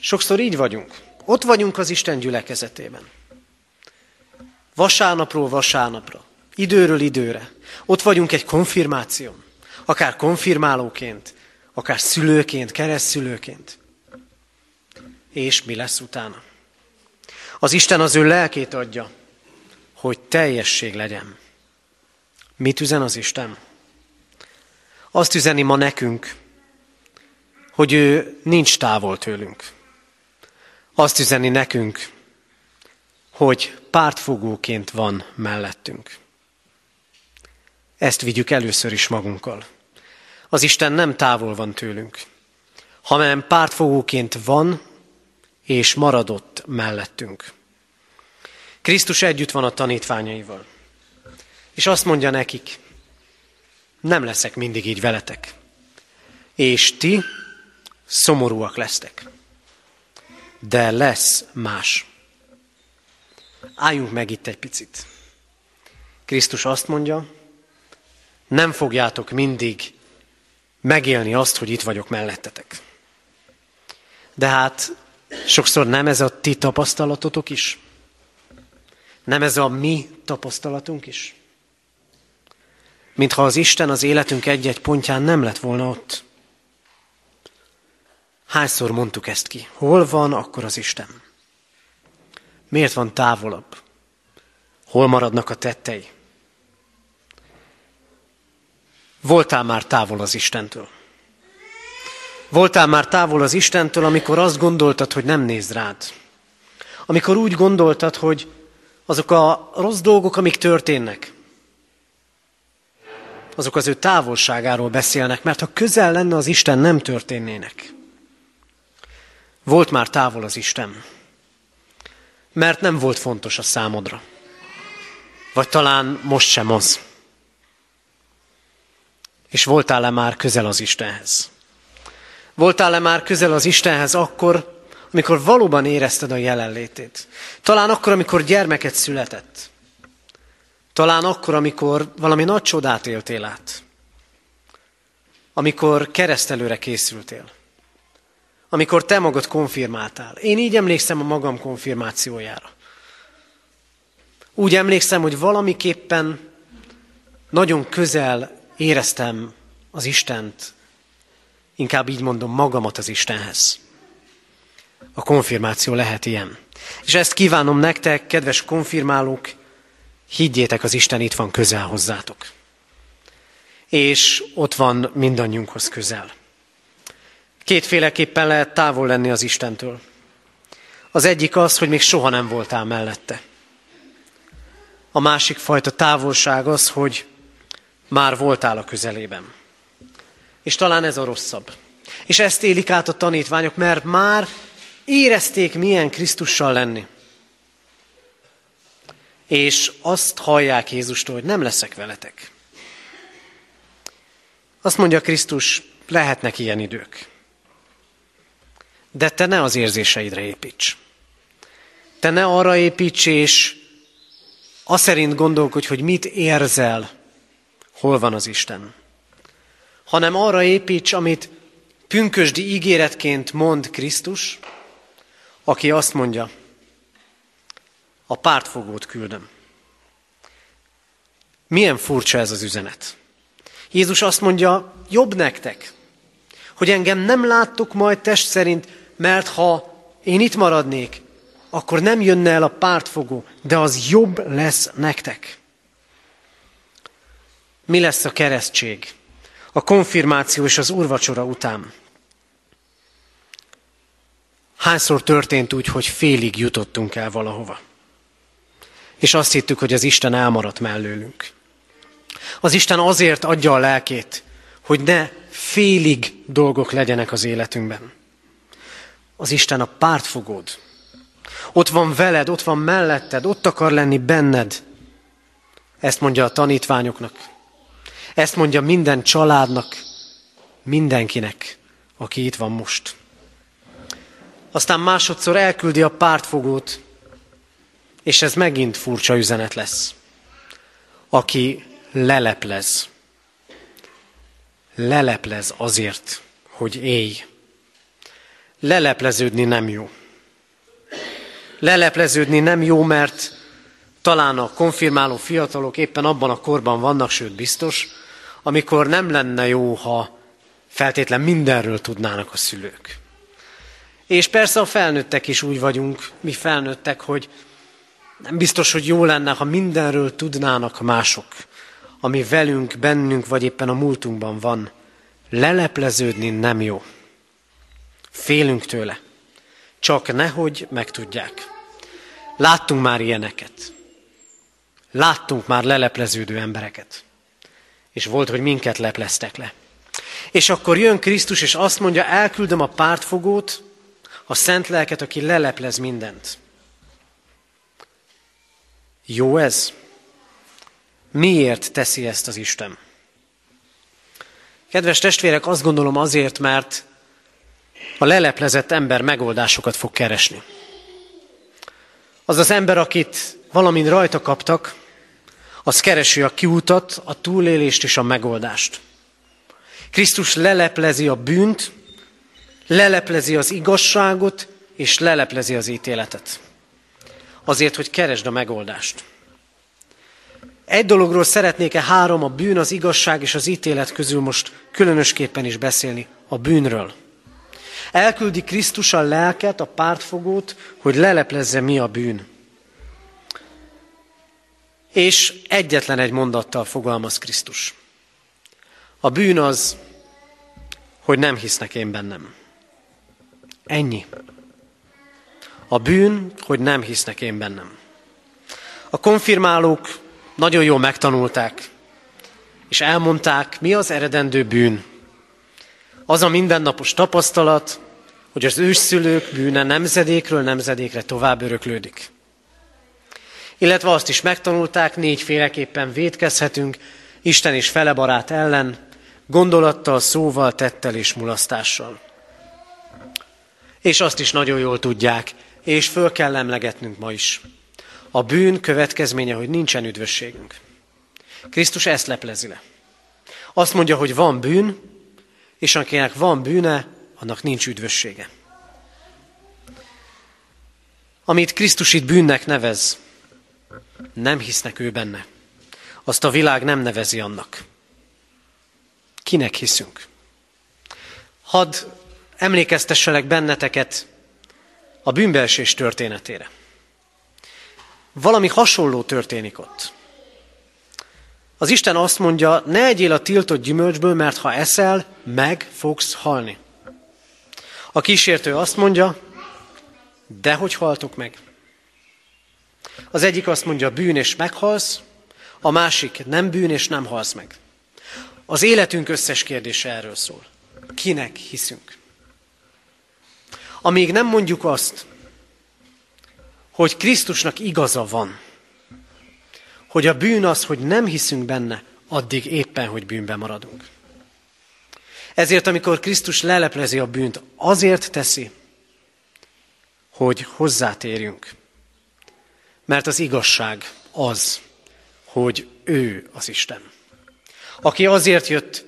A: sokszor így vagyunk. Ott vagyunk az Isten gyülekezetében. Vasárnapról vasárnapra, időről időre. Ott vagyunk egy konfirmáción, akár konfirmálóként, akár szülőként, keresztszülőként. És mi lesz utána? Az Isten az ő lelkét adja, hogy teljesség legyen. Mit üzen az Isten? Azt üzeni ma nekünk, hogy ő nincs távol tőlünk. Azt üzeni nekünk, hogy pártfogóként van mellettünk. Ezt vigyük először is magunkkal. Az Isten nem távol van tőlünk, hanem pártfogóként van és maradott mellettünk. Krisztus együtt van a tanítványaival, és azt mondja nekik, nem leszek mindig így veletek, és ti szomorúak lesztek. De lesz más. Álljunk meg itt egy picit. Krisztus azt mondja, nem fogjátok mindig megélni azt, hogy itt vagyok mellettetek. De hát sokszor nem ez a ti tapasztalatotok is? Nem ez a mi tapasztalatunk is? Mintha az Isten az életünk egy-egy pontján nem lett volna ott. Hányszor mondtuk ezt ki? Hol van akkor az Isten? Miért van távolabb? Hol maradnak a tettei? Voltál már távol az Istentől? Voltál már távol az Istentől, amikor azt gondoltad, hogy nem néz rád? Amikor úgy gondoltad, hogy azok a rossz dolgok, amik történnek, azok az ő távolságáról beszélnek, mert ha közel lenne az Isten, nem történnének. Volt már távol az Isten, mert nem volt fontos a számodra. Vagy talán most sem az. És voltál-e már közel az Istenhez? Voltál-e már közel az Istenhez akkor, amikor valóban érezted a jelenlétét? Talán akkor, amikor gyermeket született. Talán akkor, amikor valami nagy csodát éltél át. Amikor keresztelőre készültél amikor te magad konfirmáltál. Én így emlékszem a magam konfirmációjára. Úgy emlékszem, hogy valamiképpen nagyon közel éreztem az Istent, inkább így mondom magamat az Istenhez. A konfirmáció lehet ilyen. És ezt kívánom nektek, kedves konfirmálók, higgyétek, az Isten itt van közel hozzátok. és ott van mindannyiunkhoz közel. Kétféleképpen lehet távol lenni az Istentől. Az egyik az, hogy még soha nem voltál mellette. A másik fajta távolság az, hogy már voltál a közelében. És talán ez a rosszabb. És ezt élik át a tanítványok, mert már érezték, milyen Krisztussal lenni. És azt hallják Jézustól, hogy nem leszek veletek. Azt mondja Krisztus, lehetnek ilyen idők. De te ne az érzéseidre építs. Te ne arra építs, és azt szerint gondolkodj, hogy mit érzel, hol van az Isten. Hanem arra építs, amit pünkösdi ígéretként mond Krisztus, aki azt mondja, a pártfogót küldöm. Milyen furcsa ez az üzenet. Jézus azt mondja, jobb nektek, hogy engem nem láttuk majd test szerint, mert ha én itt maradnék, akkor nem jönne el a pártfogó, de az jobb lesz nektek. Mi lesz a keresztség? A konfirmáció és az urvacsora után. Hányszor történt úgy, hogy félig jutottunk el valahova? És azt hittük, hogy az Isten elmaradt mellőlünk. Az Isten azért adja a lelkét, hogy ne félig dolgok legyenek az életünkben. Az Isten a pártfogód. Ott van veled, ott van melletted, ott akar lenni benned. Ezt mondja a tanítványoknak. Ezt mondja minden családnak, mindenkinek, aki itt van most. Aztán másodszor elküldi a pártfogót, és ez megint furcsa üzenet lesz. Aki leleplez. Leleplez azért, hogy élj. Lelepleződni nem jó. Lelepleződni nem jó, mert talán a konfirmáló fiatalok éppen abban a korban vannak, sőt biztos, amikor nem lenne jó, ha feltétlen mindenről tudnának a szülők. És persze a felnőttek is úgy vagyunk, mi felnőttek, hogy nem biztos, hogy jó lenne, ha mindenről tudnának mások, ami velünk, bennünk, vagy éppen a múltunkban van. Lelepleződni nem jó. Félünk tőle. Csak nehogy megtudják. Láttunk már ilyeneket. Láttunk már lelepleződő embereket. És volt, hogy minket lepleztek le. És akkor jön Krisztus, és azt mondja, elküldöm a pártfogót, a szent lelket, aki leleplez mindent. Jó ez? Miért teszi ezt az Isten? Kedves testvérek, azt gondolom azért, mert a leleplezett ember megoldásokat fog keresni. Az az ember, akit valamint rajta kaptak, az keresi a kiútat, a túlélést és a megoldást. Krisztus leleplezi a bűnt, leleplezi az igazságot, és leleplezi az ítéletet. Azért, hogy keresd a megoldást. Egy dologról szeretnék-e három, a bűn, az igazság és az ítélet közül most különösképpen is beszélni, a bűnről. Elküldi Krisztus a lelket, a pártfogót, hogy leleplezze mi a bűn. És egyetlen egy mondattal fogalmaz Krisztus. A bűn az, hogy nem hisznek én bennem. Ennyi. A bűn, hogy nem hisznek én bennem. A konfirmálók nagyon jól megtanulták, és elmondták, mi az eredendő bűn. Az a mindennapos tapasztalat, hogy az ősszülők bűne nemzedékről nemzedékre tovább öröklődik. Illetve azt is megtanulták, négyféleképpen védkezhetünk Isten és fele barát ellen, gondolattal, szóval, tettel és mulasztással. És azt is nagyon jól tudják, és föl kell emlegetnünk ma is. A bűn következménye, hogy nincsen üdvösségünk. Krisztus ezt leplezi le. Azt mondja, hogy van bűn, és akinek van bűne, annak nincs üdvössége. Amit Krisztus itt bűnnek nevez, nem hisznek ő benne. Azt a világ nem nevezi annak. Kinek hiszünk? Hadd emlékeztesselek benneteket a bűnbeesés történetére. Valami hasonló történik ott. Az Isten azt mondja, ne egyél a tiltott gyümölcsből, mert ha eszel, meg fogsz halni. A kísértő azt mondja, de hogy haltok meg? Az egyik azt mondja, bűn és meghalsz, a másik nem bűn és nem halsz meg. Az életünk összes kérdése erről szól. Kinek hiszünk? Amíg nem mondjuk azt, hogy Krisztusnak igaza van, hogy a bűn az, hogy nem hiszünk benne, addig éppen, hogy bűnbe maradunk. Ezért, amikor Krisztus leleplezi a bűnt, azért teszi, hogy hozzátérjünk. Mert az igazság az, hogy ő az Isten. Aki azért jött,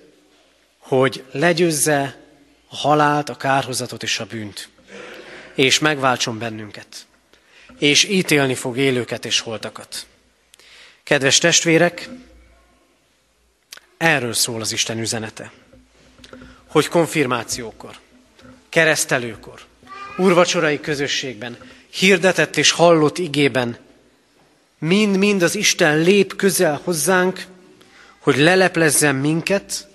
A: hogy legyőzze a halált, a kárhozatot és a bűnt, és megváltson bennünket, és ítélni fog élőket és holtakat. Kedves testvérek, erről szól az Isten üzenete, hogy konfirmációkor, keresztelőkor, úrvacsorai közösségben, hirdetett és hallott igében mind-mind az Isten lép közel hozzánk, hogy leleplezzen minket,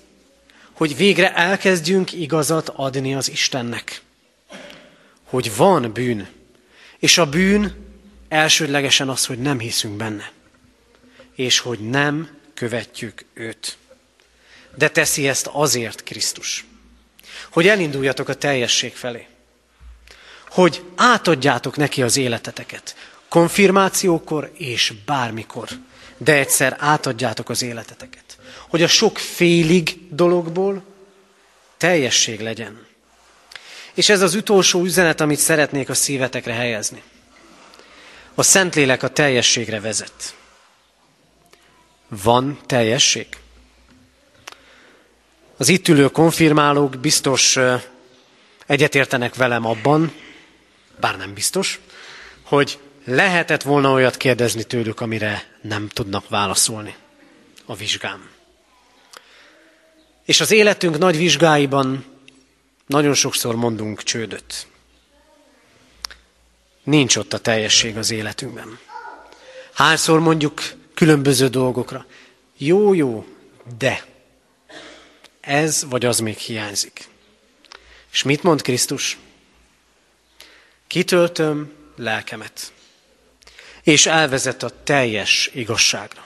A: hogy végre elkezdjünk igazat adni az Istennek. Hogy van bűn, és a bűn elsődlegesen az, hogy nem hiszünk benne, és hogy nem követjük őt. De teszi ezt azért Krisztus, hogy elinduljatok a teljesség felé, hogy átadjátok neki az életeteket, konfirmációkor és bármikor, de egyszer átadjátok az életeteket. Hogy a sok félig dologból teljesség legyen. És ez az utolsó üzenet, amit szeretnék a szívetekre helyezni. A Szentlélek a teljességre vezet. Van teljesség? Az itt ülő konfirmálók biztos egyetértenek velem abban, bár nem biztos, hogy lehetett volna olyat kérdezni tőlük, amire nem tudnak válaszolni a vizsgám. És az életünk nagy vizsgáiban nagyon sokszor mondunk csődöt. Nincs ott a teljesség az életünkben. Hányszor mondjuk különböző dolgokra. Jó, jó, de ez vagy az még hiányzik. És mit mond Krisztus? Kitöltöm lelkemet és elvezet a teljes igazságra.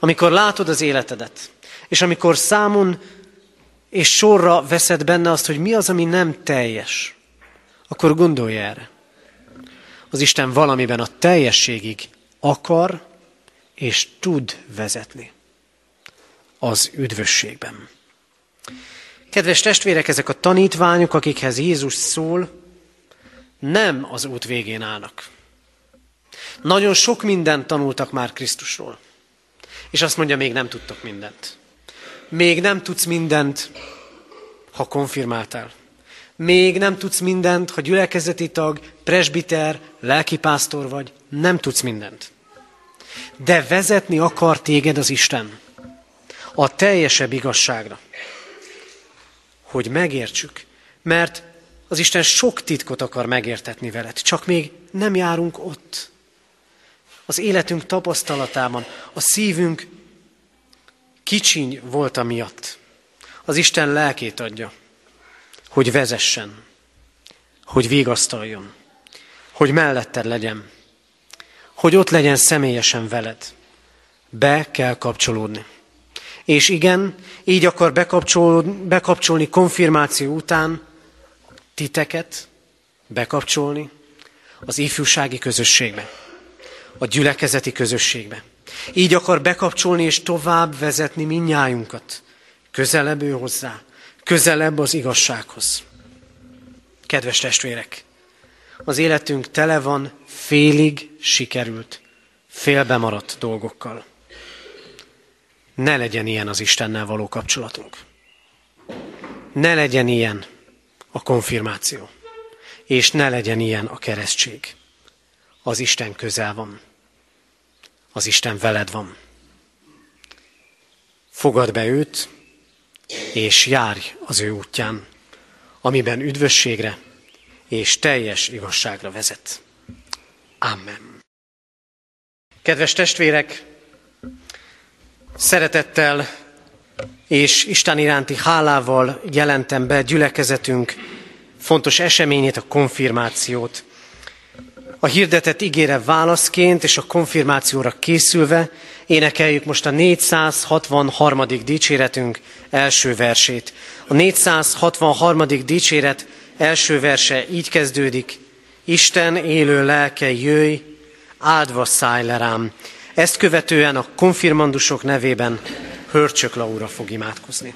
A: Amikor látod az életedet, és amikor számon és sorra veszed benne azt, hogy mi az, ami nem teljes, akkor gondolj erre. Az Isten valamiben a teljességig akar és tud vezetni. Az üdvösségben. Kedves testvérek, ezek a tanítványok, akikhez Jézus szól, nem az út végén állnak. Nagyon sok mindent tanultak már Krisztusról. És azt mondja, még nem tudtok mindent. Még nem tudsz mindent, ha konfirmáltál. Még nem tudsz mindent, ha gyülekezeti tag, presbiter, lelkipásztor vagy. Nem tudsz mindent. De vezetni akar téged az Isten. A teljesebb igazságra. Hogy megértsük. Mert az Isten sok titkot akar megértetni veled. Csak még nem járunk ott az életünk tapasztalatában, a szívünk kicsiny volt miatt. Az Isten lelkét adja, hogy vezessen, hogy vigasztaljon, hogy melletted legyen, hogy ott legyen személyesen veled. Be kell kapcsolódni. És igen, így akar bekapcsolni konfirmáció után titeket, bekapcsolni az ifjúsági közösségbe a gyülekezeti közösségbe. Így akar bekapcsolni és tovább vezetni minnyájunkat. Közelebb ő hozzá, közelebb az igazsághoz. Kedves testvérek, az életünk tele van félig sikerült, félbemaradt dolgokkal. Ne legyen ilyen az Istennel való kapcsolatunk. Ne legyen ilyen a konfirmáció. És ne legyen ilyen a keresztség. Az Isten közel van az Isten veled van. Fogad be őt, és járj az ő útján, amiben üdvösségre és teljes igazságra vezet. Amen. Kedves testvérek, Szeretettel és Isten iránti hálával jelentem be gyülekezetünk fontos eseményét, a konfirmációt. A hirdetett ígére válaszként és a konfirmációra készülve énekeljük most a 463. dicséretünk első versét. A 463. dicséret első verse így kezdődik. Isten élő lelke jöjj, áldva szállj le rám. Ezt követően a konfirmandusok nevében Hörcsök Laura fog imádkozni.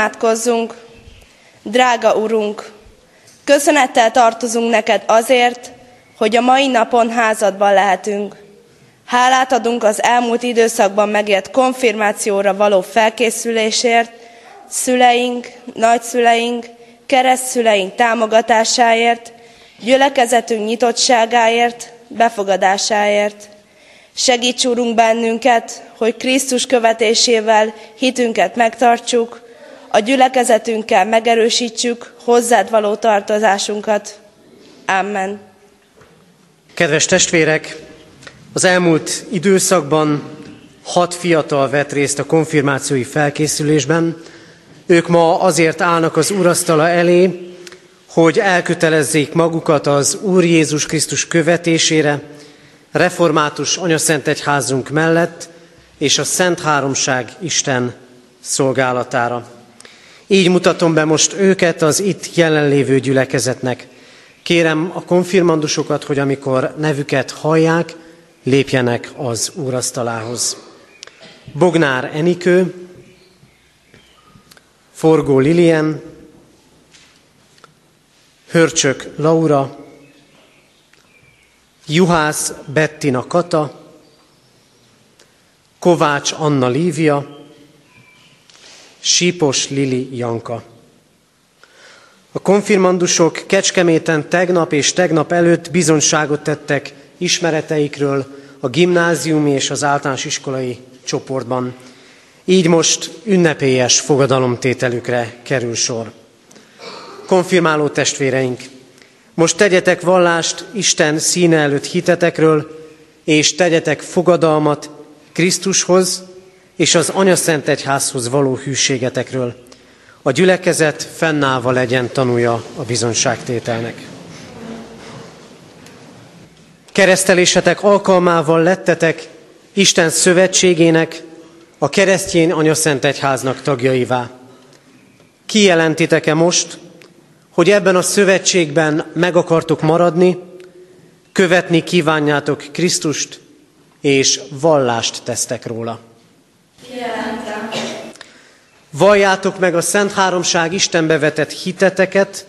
C: Imádkozzunk! Drága Urunk, köszönettel tartozunk neked azért, hogy a mai napon házadban lehetünk. Hálát adunk az elmúlt időszakban megért konfirmációra való felkészülésért, szüleink, nagyszüleink, keresztszüleink támogatásáért, gyülekezetünk nyitottságáért, befogadásáért. Segíts, Urunk, bennünket, hogy Krisztus követésével hitünket megtartsuk, a gyülekezetünkkel megerősítsük hozzád való tartozásunkat. Amen.
A: Kedves testvérek, az elmúlt időszakban hat fiatal vett részt a konfirmációi felkészülésben. Ők ma azért állnak az úrasztala elé, hogy elkötelezzék magukat az Úr Jézus Krisztus követésére, református anyaszent egyházunk mellett és a Szent Háromság Isten szolgálatára. Így mutatom be most őket az itt jelenlévő gyülekezetnek. Kérem a konfirmandusokat, hogy amikor nevüket hallják, lépjenek az úrasztalához. Bognár Enikő, Forgó Lilien, Hörcsök Laura, Juhász Bettina Kata, Kovács Anna Lívia, Sípos Lili Janka. A konfirmandusok Kecskeméten tegnap és tegnap előtt bizonyságot tettek ismereteikről a gimnáziumi és az általános iskolai csoportban. Így most ünnepélyes fogadalomtételükre kerül sor. Konfirmáló testvéreink, most tegyetek vallást Isten színe előtt hitetekről, és tegyetek fogadalmat Krisztushoz és az Anyaszent Egyházhoz való hűségetekről. A gyülekezet fennállva legyen tanúja a bizonságtételnek. Keresztelésetek alkalmával lettetek Isten szövetségének, a keresztjén Anyaszent Egyháznak tagjaivá. Kijelentitek-e most, hogy ebben a szövetségben meg akartok maradni, követni kívánjátok Krisztust, és vallást tesztek róla?
B: Jelentem.
A: Valljátok meg a Szent Háromság Istenbe vetett hiteteket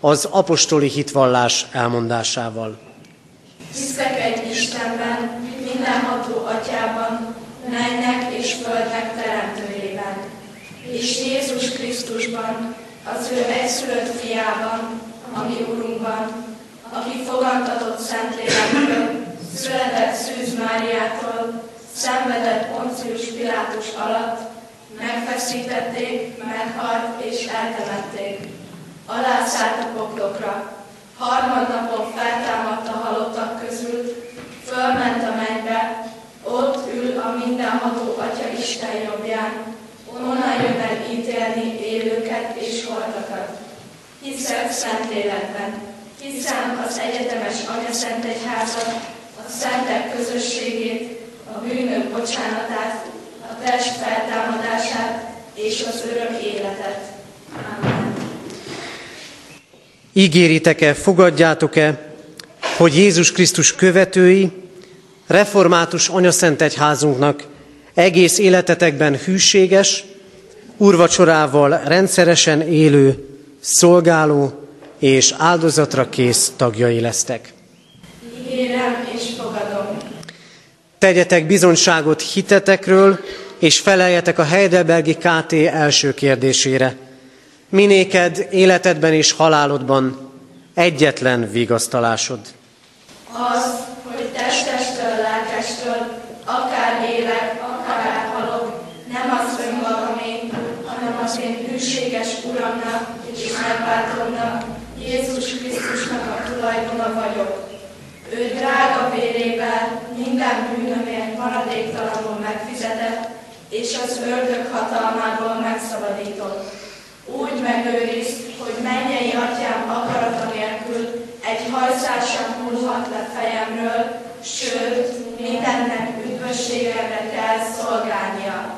A: az apostoli hitvallás elmondásával.
B: Hiszek egy Istenben, mindenható atyában, mennek és földnek teremtőjében, és Jézus Krisztusban, az ő egyszülött fiában, ami Urunkban, aki fogantatott Szentlélekből, született Szűz Máriától, szenvedett Poncius Pilátus alatt, megfeszítették, meghalt és eltemették. Alászállt a poklokra, harmadnapon feltámadt a halottak közül, fölment a mennybe, ott ül a mindenható Atya Isten jobbján, onnan jön el ítélni élőket és holtakat. Hiszek szent életben, hiszem az egyetemes Anya Szent Egyházat, a szentek közösségét, a bűnök bocsánatát, a test feltámadását és az örök életet. Amen.
A: Ígéritek-e, fogadjátok-e, hogy Jézus Krisztus követői, református anyaszent egyházunknak egész életetekben hűséges, urvacsorával rendszeresen élő, szolgáló és áldozatra kész tagjai lesztek.
B: Ígérem és.
A: Tegyetek bizonyságot hitetekről, és feleljetek a Heidelbergi KT első kérdésére. Minéked életedben és halálodban egyetlen vigasztalásod.
B: Az, hogy testestől, lelkestől, akár élek, akár halok, nem az önmagamé, hanem az én hűséges Uramnak és megváltómnak, Jézus Krisztusnak a tulajdona vagyok. Ő drága vérével minden bűnömért maradéktalanul megfizetett, és az ördög hatalmából megszabadított. Úgy megőriz, hogy mennyei atyám akarata nélkül egy hajszás sem hullhat le fejemről, sőt, mindennek üdvösségemre kell szolgálnia.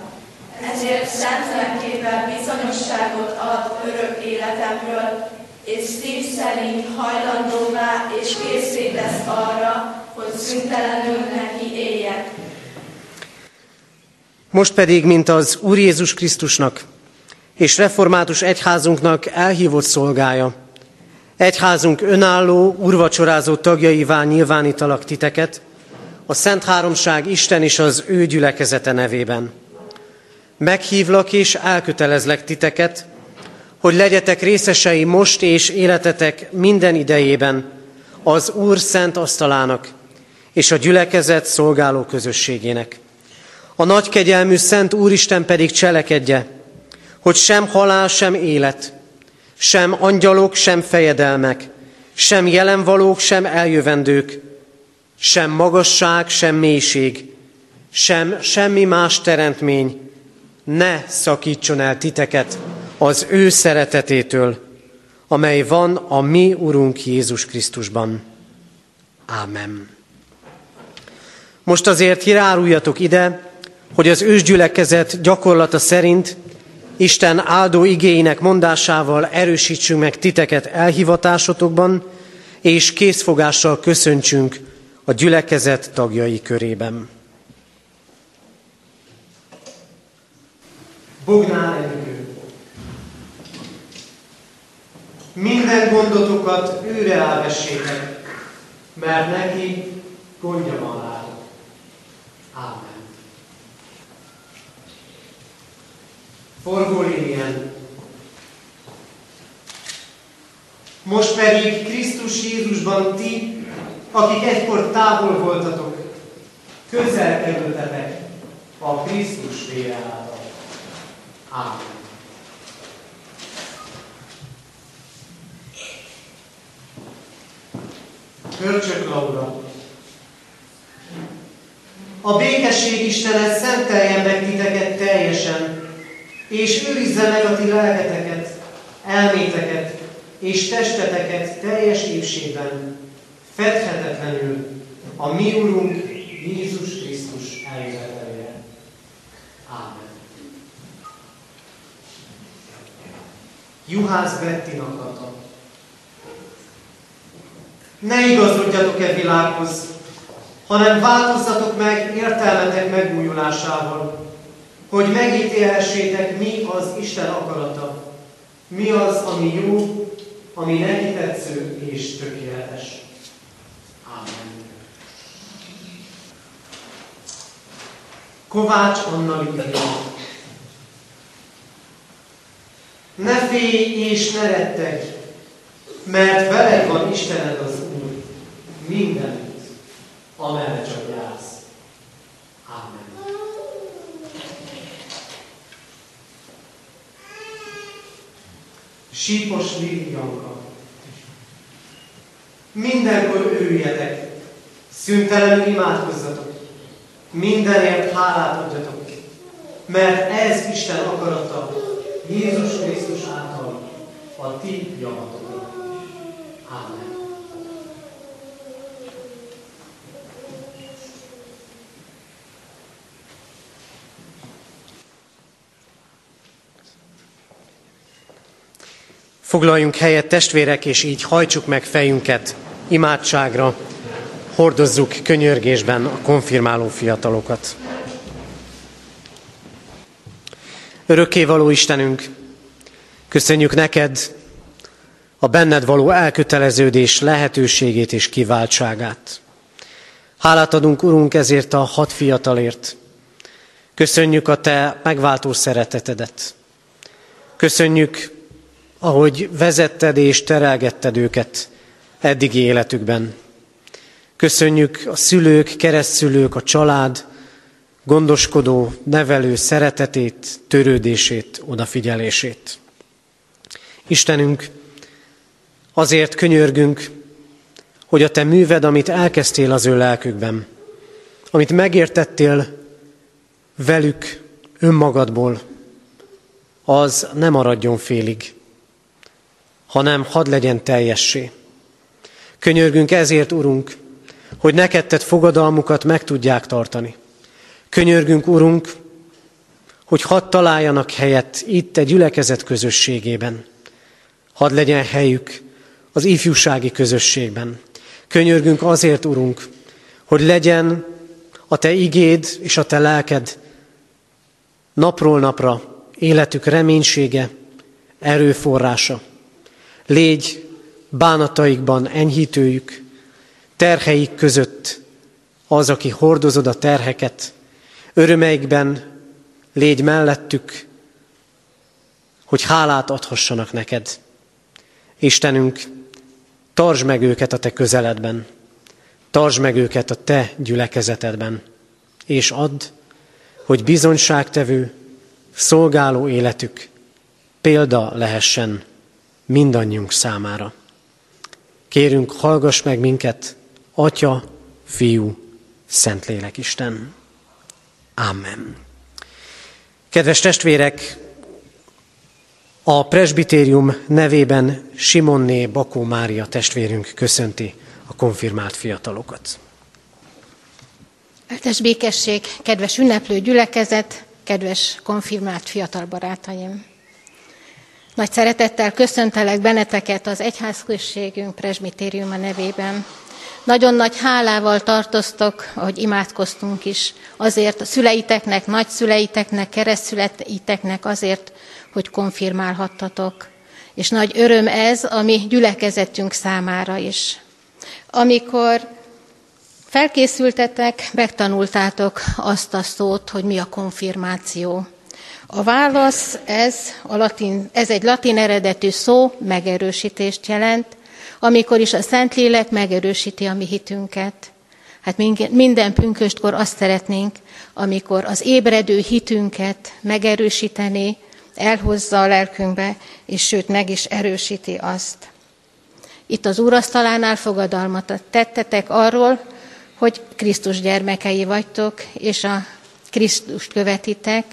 B: Ezért szent lelkével bizonyosságot ad örök életemről, és szív szerint hajlandóvá és készé lesz arra, hogy szüntelenül neki éljek.
A: Most pedig, mint az Úr Jézus Krisztusnak és református egyházunknak elhívott szolgája, egyházunk önálló, urvacsorázó tagjaivá nyilvánítalak titeket, a Szent Háromság Isten és az ő gyülekezete nevében. Meghívlak és elkötelezlek titeket, hogy legyetek részesei most és életetek minden idejében az Úr szent asztalának és a gyülekezet szolgáló közösségének. A nagy kegyelmű Szent Úristen pedig cselekedje, hogy sem halál, sem élet, sem angyalok, sem fejedelmek, sem jelenvalók, sem eljövendők, sem magasság, sem mélység, sem semmi más teremtmény ne szakítson el titeket az ő szeretetétől, amely van a mi Urunk Jézus Krisztusban. Ámen. Most azért járuljatok ide, hogy az ősgyülekezet gyakorlata szerint Isten áldó igéinek mondásával erősítsünk meg titeket elhivatásotokban, és készfogással köszöntsünk a gyülekezet tagjai körében. Bognár Enikő. Minden gondotokat őre elvessétek, mert neki gondja van rátok. Ámen. Forgó Lilian. Most pedig Krisztus Jézusban ti, akik egykor távol voltatok, közel kerültetek a Krisztus vére által. Ámen. Körcsök Laura. A békesség Istene szenteljen meg titeket teljesen, és őrizze meg a ti lelketeket, elméteket és testeteket teljes épségben, fedhetetlenül a mi Urunk Jézus Krisztus eljövetelére. Ámen. Juhász Bettinak. Ne igazodjatok-e világhoz, hanem változzatok meg értelmetek megújulásával, hogy megítélhessétek, mi az Isten akarata, mi az, ami jó, ami neki tetsző és tökéletes. Ámen. Kovács Anna Lidia. Ne félj és ne rettegj, mert veled van Istened az mindenütt, amerre csak jársz. Ámen. Sípos Lilianka. Mindenkor örüljetek, szüntelenül imádkozzatok, mindenért hálát adjatok, mert ez Isten akarata Jézus Krisztus által a ti javatokra. Ámen. Foglaljunk helyet testvérek, és így hajtsuk meg fejünket imádságra, hordozzuk könyörgésben a konfirmáló fiatalokat. Örökkévaló Istenünk, köszönjük neked a benned való elköteleződés lehetőségét és kiváltságát. Hálát adunk, Urunk, ezért a hat fiatalért. Köszönjük a Te megváltó szeretetedet. Köszönjük, ahogy vezetted és terelgetted őket eddigi életükben. Köszönjük a szülők, keresztszülők, a család, gondoskodó, nevelő szeretetét, törődését, odafigyelését. Istenünk, azért könyörgünk, hogy a te műved, amit elkezdtél az ő lelkükben, amit megértettél velük önmagadból, az nem maradjon félig, hanem hadd legyen teljessé. Könyörgünk ezért, Urunk, hogy neked tett fogadalmukat meg tudják tartani. Könyörgünk, Urunk, hogy hadd találjanak helyet itt egy gyülekezet közösségében. Hadd legyen helyük az ifjúsági közösségben. Könyörgünk azért, Urunk, hogy legyen a Te igéd és a Te lelked napról napra életük reménysége, erőforrása. Légy bánataikban enyhítőjük, terheik között az, aki hordozod a terheket, örömeikben légy mellettük, hogy hálát adhassanak neked. Istenünk, tartsd meg őket a te közeledben, tartsd meg őket a te gyülekezetedben, és add, hogy bizonyságtevő, szolgáló életük példa lehessen mindannyiunk számára. Kérünk, hallgass meg minket, Atya, Fiú, Szentlélek Isten. Amen. Kedves testvérek, a presbitérium nevében Simonné Bakó Mária testvérünk köszönti a konfirmált fiatalokat.
D: Eltes békesség, kedves ünneplő gyülekezet, kedves konfirmált fiatal barátaim! Nagy szeretettel köszöntelek benneteket az egyházközségünk presbitériuma nevében. Nagyon nagy hálával tartoztok, ahogy imádkoztunk is, azért a szüleiteknek, nagyszüleiteknek, keresztszüleiteknek azért, hogy konfirmálhattatok. És nagy öröm ez a mi gyülekezetünk számára is. Amikor felkészültetek, megtanultátok azt a szót, hogy mi a konfirmáció. A válasz ez, a latin, ez egy latin eredetű szó, megerősítést jelent, amikor is a Szentlélek megerősíti a mi hitünket. Hát minden pünköstkor azt szeretnénk, amikor az ébredő hitünket megerősíteni, elhozza a lelkünkbe, és sőt meg is erősíti azt. Itt az úrasztalánál fogadalmat tettetek arról, hogy Krisztus gyermekei vagytok, és a Krisztust követitek,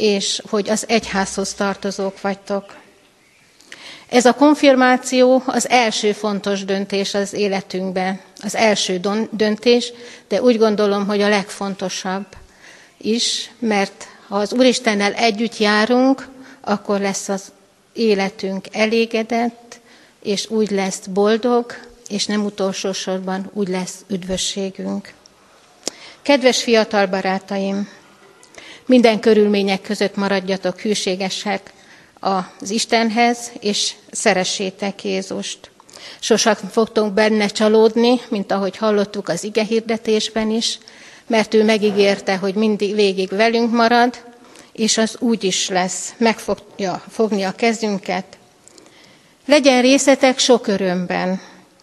D: és hogy az egyházhoz tartozók vagytok. Ez a konfirmáció az első fontos döntés az életünkben, az első döntés, de úgy gondolom, hogy a legfontosabb is, mert ha az Úristennel együtt járunk, akkor lesz az életünk elégedett, és úgy lesz boldog, és nem utolsó sorban úgy lesz üdvösségünk. Kedves fiatal barátaim, minden körülmények között maradjatok hűségesek az Istenhez, és szeressétek Jézust. Sosem fogtunk benne csalódni, mint ahogy hallottuk az ige hirdetésben is, mert ő megígérte, hogy mindig végig velünk marad, és az úgy is lesz, meg fogja fogni a kezünket. Legyen részetek sok örömben,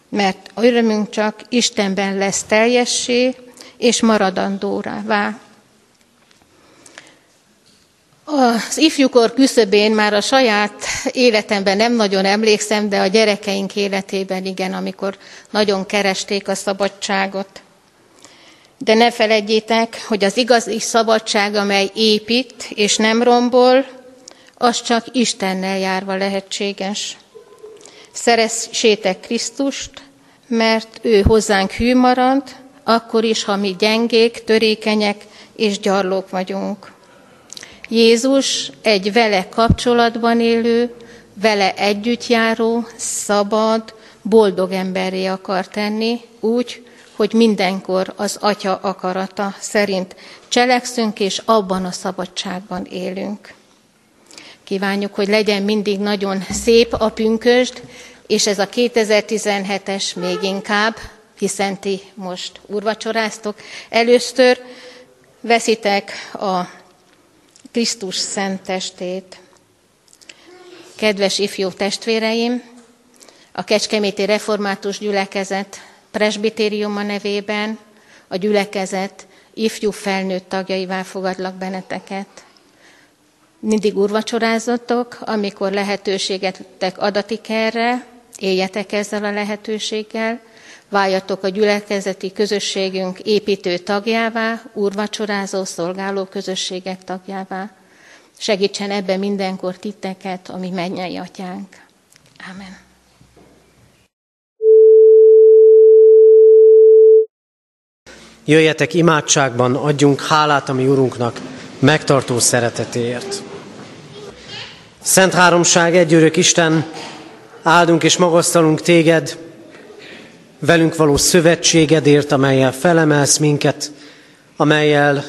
D: mert örömünk csak Istenben lesz teljessé és maradandóvá. Az ifjúkor küszöbén már a saját életemben nem nagyon emlékszem, de a gyerekeink életében igen, amikor nagyon keresték a szabadságot. De ne feledjétek, hogy az igazi szabadság, amely épít és nem rombol, az csak Istennel járva lehetséges. Szeressétek Krisztust, mert ő hozzánk hű marad, akkor is, ha mi gyengék, törékenyek és gyarlók vagyunk. Jézus egy vele kapcsolatban élő, vele együtt járó, szabad, boldog emberré akar tenni, úgy, hogy mindenkor az Atya akarata szerint cselekszünk, és abban a szabadságban élünk. Kívánjuk, hogy legyen mindig nagyon szép a pünkösd, és ez a 2017-es még inkább, hiszen ti most urvacsoráztok. Először veszitek a Krisztus szent testét. Kedves ifjú testvéreim, a Kecskeméti Református Gyülekezet presbitériuma nevében a gyülekezet ifjú felnőtt tagjaivá fogadlak benneteket. Mindig urvacsorázatok, amikor lehetőségetek adatik erre, éljetek ezzel a lehetőséggel, váljatok a gyülekezeti közösségünk építő tagjává, úrvacsorázó, szolgáló közösségek tagjává. Segítsen ebbe mindenkor titeket, ami mennyei atyánk. Amen.
A: Jöjjetek imádságban, adjunk hálát a mi Urunknak megtartó szeretetéért. Szent Háromság, egyörök Isten, áldunk és magasztalunk téged, velünk való szövetségedért, amelyel felemelsz minket, amelyel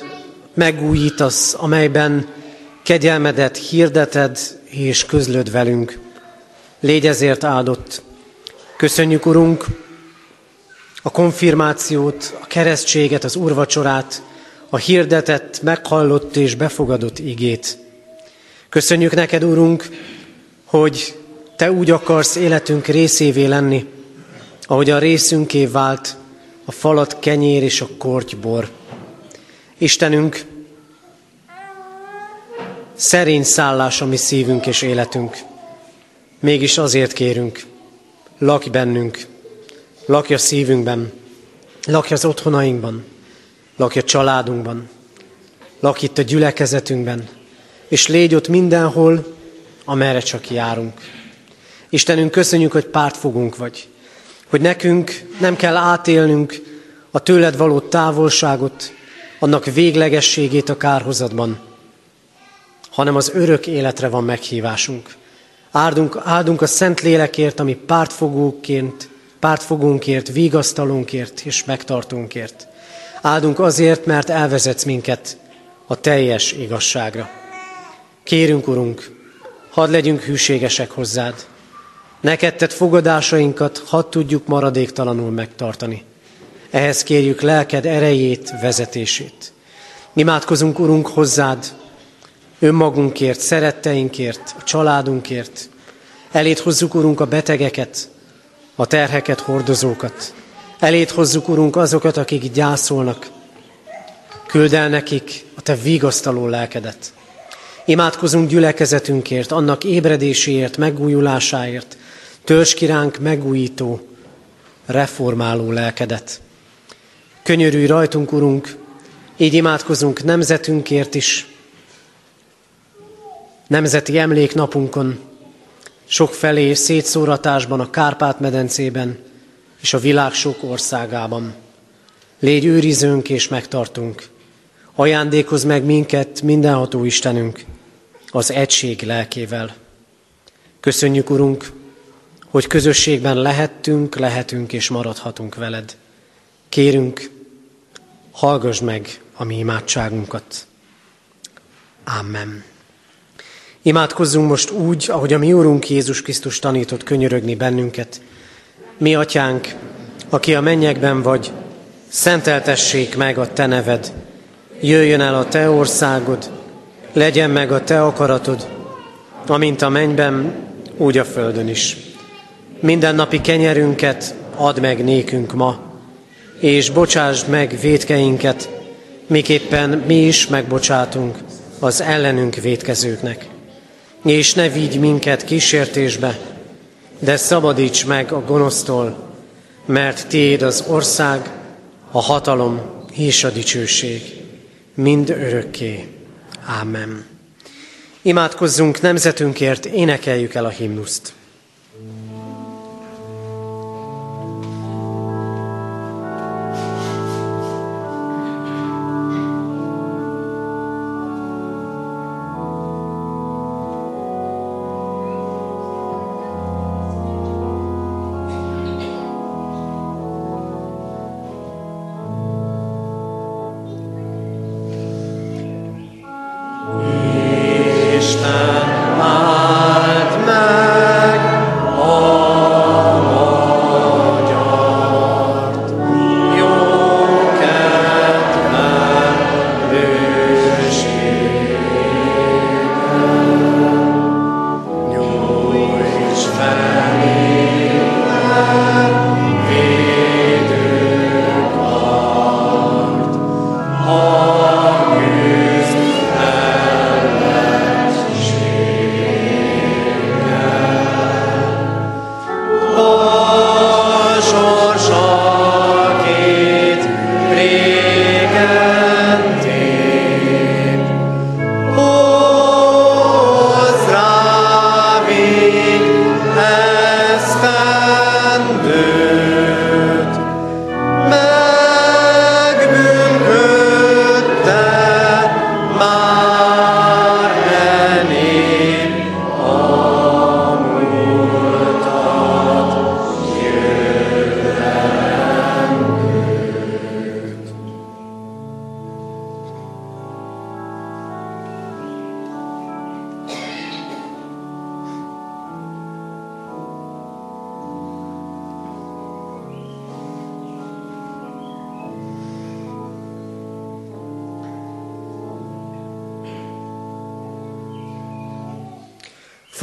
A: megújítasz, amelyben kegyelmedet hirdeted és közlöd velünk. Légy ezért áldott. Köszönjük, Urunk, a konfirmációt, a keresztséget, az urvacsorát, a hirdetett, meghallott és befogadott igét. Köszönjük neked, Urunk, hogy Te úgy akarsz életünk részévé lenni, ahogy a részünké vált a falat kenyér és a kortybor. Istenünk, szerény szállás a mi szívünk és életünk. Mégis azért kérünk, lakj bennünk, lakj a szívünkben, lakj az otthonainkban, lakj a családunkban, lakj itt a gyülekezetünkben, és légy ott mindenhol, amerre csak járunk. Istenünk, köszönjük, hogy pártfogunk vagy, hogy nekünk nem kell átélnünk a tőled való távolságot, annak véglegességét a kárhozatban, hanem az örök életre van meghívásunk. Áldunk, áldunk a Szent Lélekért, ami pártfogóként, pártfogónkért, vigasztalónkért és megtartónkért. Áldunk azért, mert elvezetsz minket a teljes igazságra. Kérünk, Urunk, hadd legyünk hűségesek hozzád, Neked tett fogadásainkat hadd tudjuk maradéktalanul megtartani. Ehhez kérjük lelked erejét, vezetését. Imádkozunk, Urunk, hozzád, önmagunkért, szeretteinkért, a családunkért. Elét hozzuk, Urunk, a betegeket, a terheket, hordozókat. Elét hozzuk, Urunk, azokat, akik gyászolnak. Küld el nekik a Te vigasztaló lelkedet. Imádkozunk gyülekezetünkért, annak ébredéséért, megújulásáért, Törzs kiránk megújító, reformáló lelkedet. Könyörülj rajtunk, Urunk, így imádkozunk nemzetünkért is, nemzeti emléknapunkon, sok felé szétszóratásban a Kárpát-medencében és a világ sok országában. Légy őrizőnk és megtartunk. Ajándékozz meg minket, mindenható Istenünk, az egység lelkével. Köszönjük, Urunk, hogy közösségben lehettünk, lehetünk és maradhatunk veled. Kérünk, hallgass meg a mi imádságunkat. Amen. Imádkozzunk most úgy, ahogy a mi Úrunk Jézus Krisztus tanított könyörögni bennünket. Mi, Atyánk, aki a mennyekben vagy, szenteltessék meg a Te neved. Jöjjön el a Te országod, legyen meg a Te akaratod, amint a mennyben, úgy a földön is. Mindennapi kenyerünket add meg nékünk ma, és bocsásd meg védkeinket, miképpen mi is megbocsátunk az ellenünk védkezőknek. És ne vigy minket kísértésbe, de szabadíts meg a gonosztól, mert Tiéd az ország, a hatalom és a dicsőség, mind örökké. Ámen. Imádkozzunk nemzetünkért, énekeljük el a himnuszt.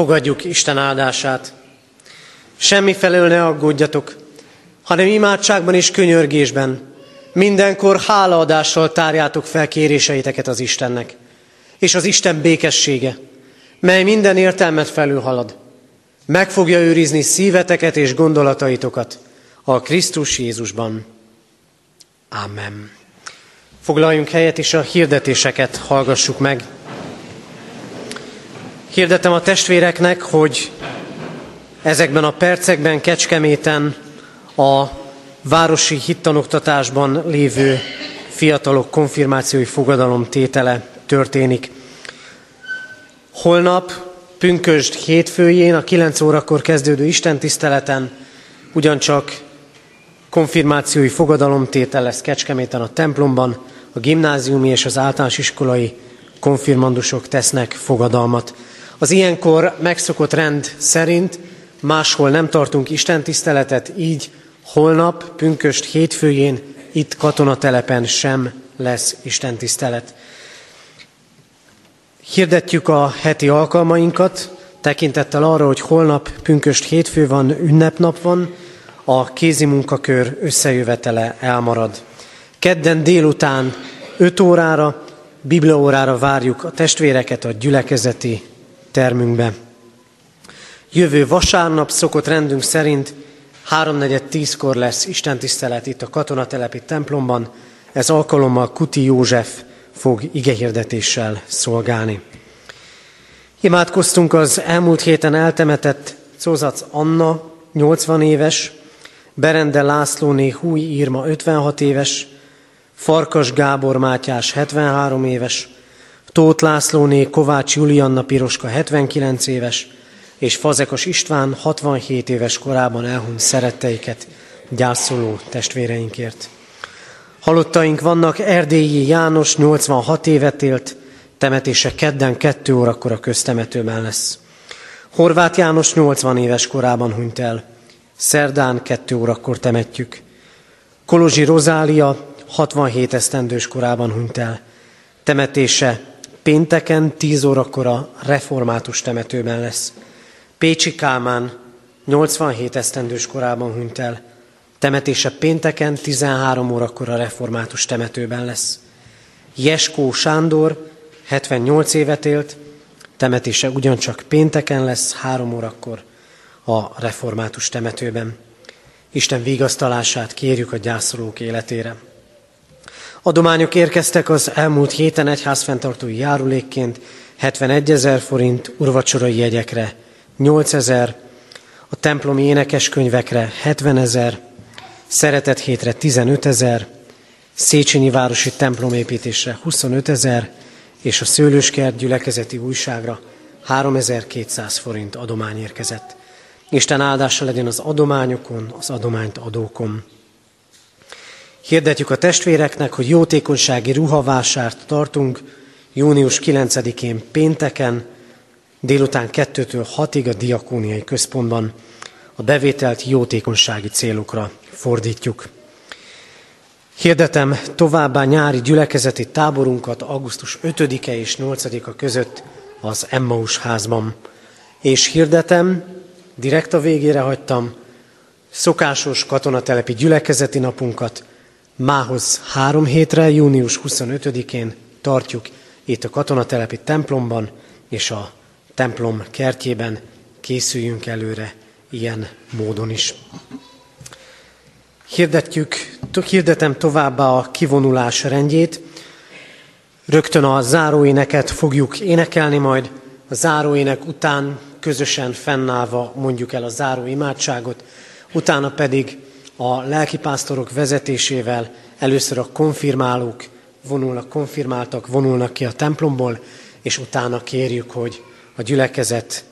A: Fogadjuk Isten áldását. Semmi felől ne aggódjatok, hanem imádságban és könyörgésben mindenkor hálaadással tárjátok fel kéréseiteket az Istennek. És az Isten békessége, mely minden értelmet felülhalad, meg fogja őrizni szíveteket és gondolataitokat a Krisztus Jézusban. Amen. Foglaljunk helyet, és a hirdetéseket hallgassuk meg. Hirdetem a testvéreknek, hogy ezekben a percekben Kecskeméten a városi hittanoktatásban lévő fiatalok konfirmációi fogadalom tétele történik. Holnap, pünkösd hétfőjén, a 9 órakor kezdődő istentiszteleten ugyancsak konfirmációi fogadalomtétel lesz Kecskeméten a templomban, a gimnáziumi és az általános iskolai konfirmandusok tesznek fogadalmat. Az ilyenkor megszokott rend szerint máshol nem tartunk istentiszteletet, így holnap, pünköst hétfőjén itt katonatelepen sem lesz istentisztelet. Hirdetjük a heti alkalmainkat, tekintettel arra, hogy holnap pünköst hétfő van, ünnepnap van, a kézi munkakör összejövetele elmarad. Kedden délután 5 órára, bibliaórára várjuk a testvéreket a gyülekezeti termünkbe. Jövő vasárnap szokott rendünk szerint 3.4.10-kor lesz istentisztelet itt a katonatelepi templomban. Ez alkalommal Kuti József fog igehirdetéssel szolgálni. Imádkoztunk az elmúlt héten eltemetett Cozac Anna, 80 éves, Berende Lászlóné Húj Írma 56 éves, Farkas Gábor Mátyás 73 éves, Tóth Lászlóné Kovács Julianna Piroska 79 éves, és Fazekas István 67 éves korában elhunyt szeretteiket gyászoló testvéreinkért. Halottaink vannak, Erdélyi János 86 évet élt, temetése kedden 2 órakor a köztemetőben lesz. Horváth János 80 éves korában hunyt el, szerdán 2 órakor temetjük. Kolozsi Rozália 67 esztendős korában hunyt el, temetése pénteken 10 órakor a református temetőben lesz. Pécsi Kálmán 87 esztendős korában hunyt el, Temetése pénteken 13 órakor a református temetőben lesz. Jeskó Sándor 78 évet élt, temetése ugyancsak pénteken lesz, 3 órakor a református temetőben. Isten vigasztalását kérjük a gyászolók életére. Adományok érkeztek az elmúlt héten egyházfenntartói járulékként 71 ezer forint, urvacsorai jegyekre 8 ezer, a templomi énekeskönyvekre 70 ezer, Szeretett hétre 15 ezer, Széchenyi városi templomépítésre 25 ezer, és a Szőlőskert gyülekezeti újságra 3200 forint adomány érkezett. Isten áldása legyen az adományokon, az adományt adókon. Hirdetjük a testvéreknek, hogy jótékonysági ruhavásárt tartunk június 9-én pénteken, délután 2-től 6-ig a Diakóniai Központban. A bevételt jótékonysági célokra fordítjuk. Hirdetem továbbá nyári gyülekezeti táborunkat augusztus 5-e és 8-a között az Emmaus házban. És hirdetem, direkt a végére hagytam, szokásos katonatelepi gyülekezeti napunkat mához három hétre, június 25-én tartjuk itt a katonatelepi templomban, és a templom kertjében készüljünk előre ilyen módon is. Hirdetjük, hirdetem továbbá a kivonulás rendjét. Rögtön a záróéneket fogjuk énekelni majd. A záróének után közösen fennállva mondjuk el a záró imádságot, utána pedig a lelkipásztorok vezetésével először a konfirmálók vonulnak, konfirmáltak, vonulnak ki a templomból, és utána kérjük, hogy a gyülekezet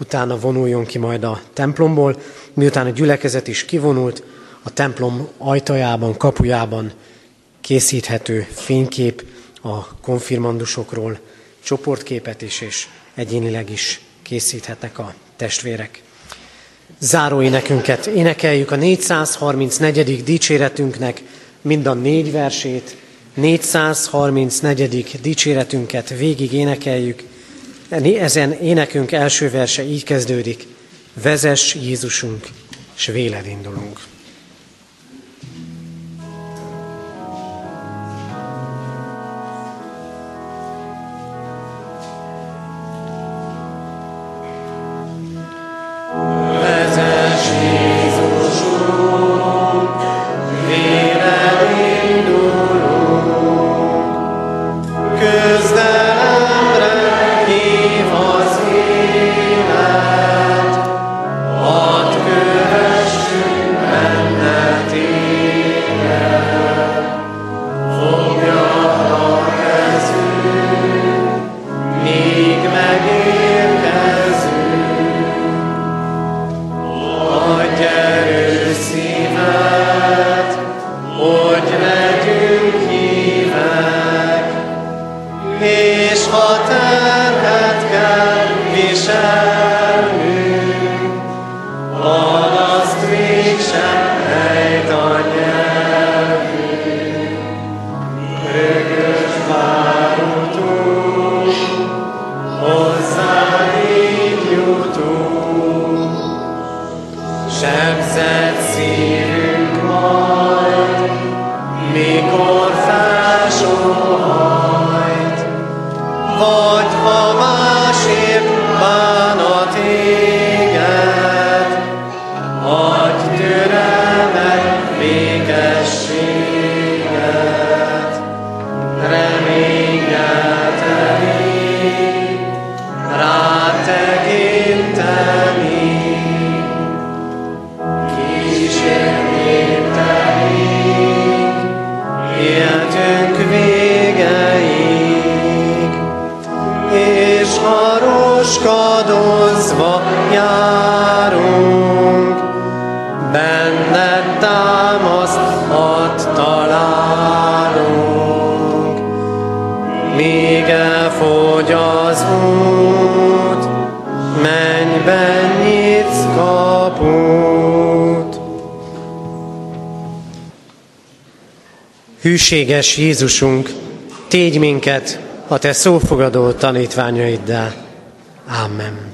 A: utána vonuljon ki majd a templomból. Miután a gyülekezet is kivonult, a templom ajtajában, kapujában készíthető fénykép a konfirmandusokról, csoportképet is, és egyénileg is készíthetnek a testvérek. Záró énekeljük a 434. dicséretünknek mind a négy versét, 434. dicséretünket végig énekeljük. Ezen énekünk első verse így kezdődik. Vezess Jézusunk, s véled indulunk. Hűséges Jézusunk, tégy minket a Te szófogadó tanítványaiddá. Amen.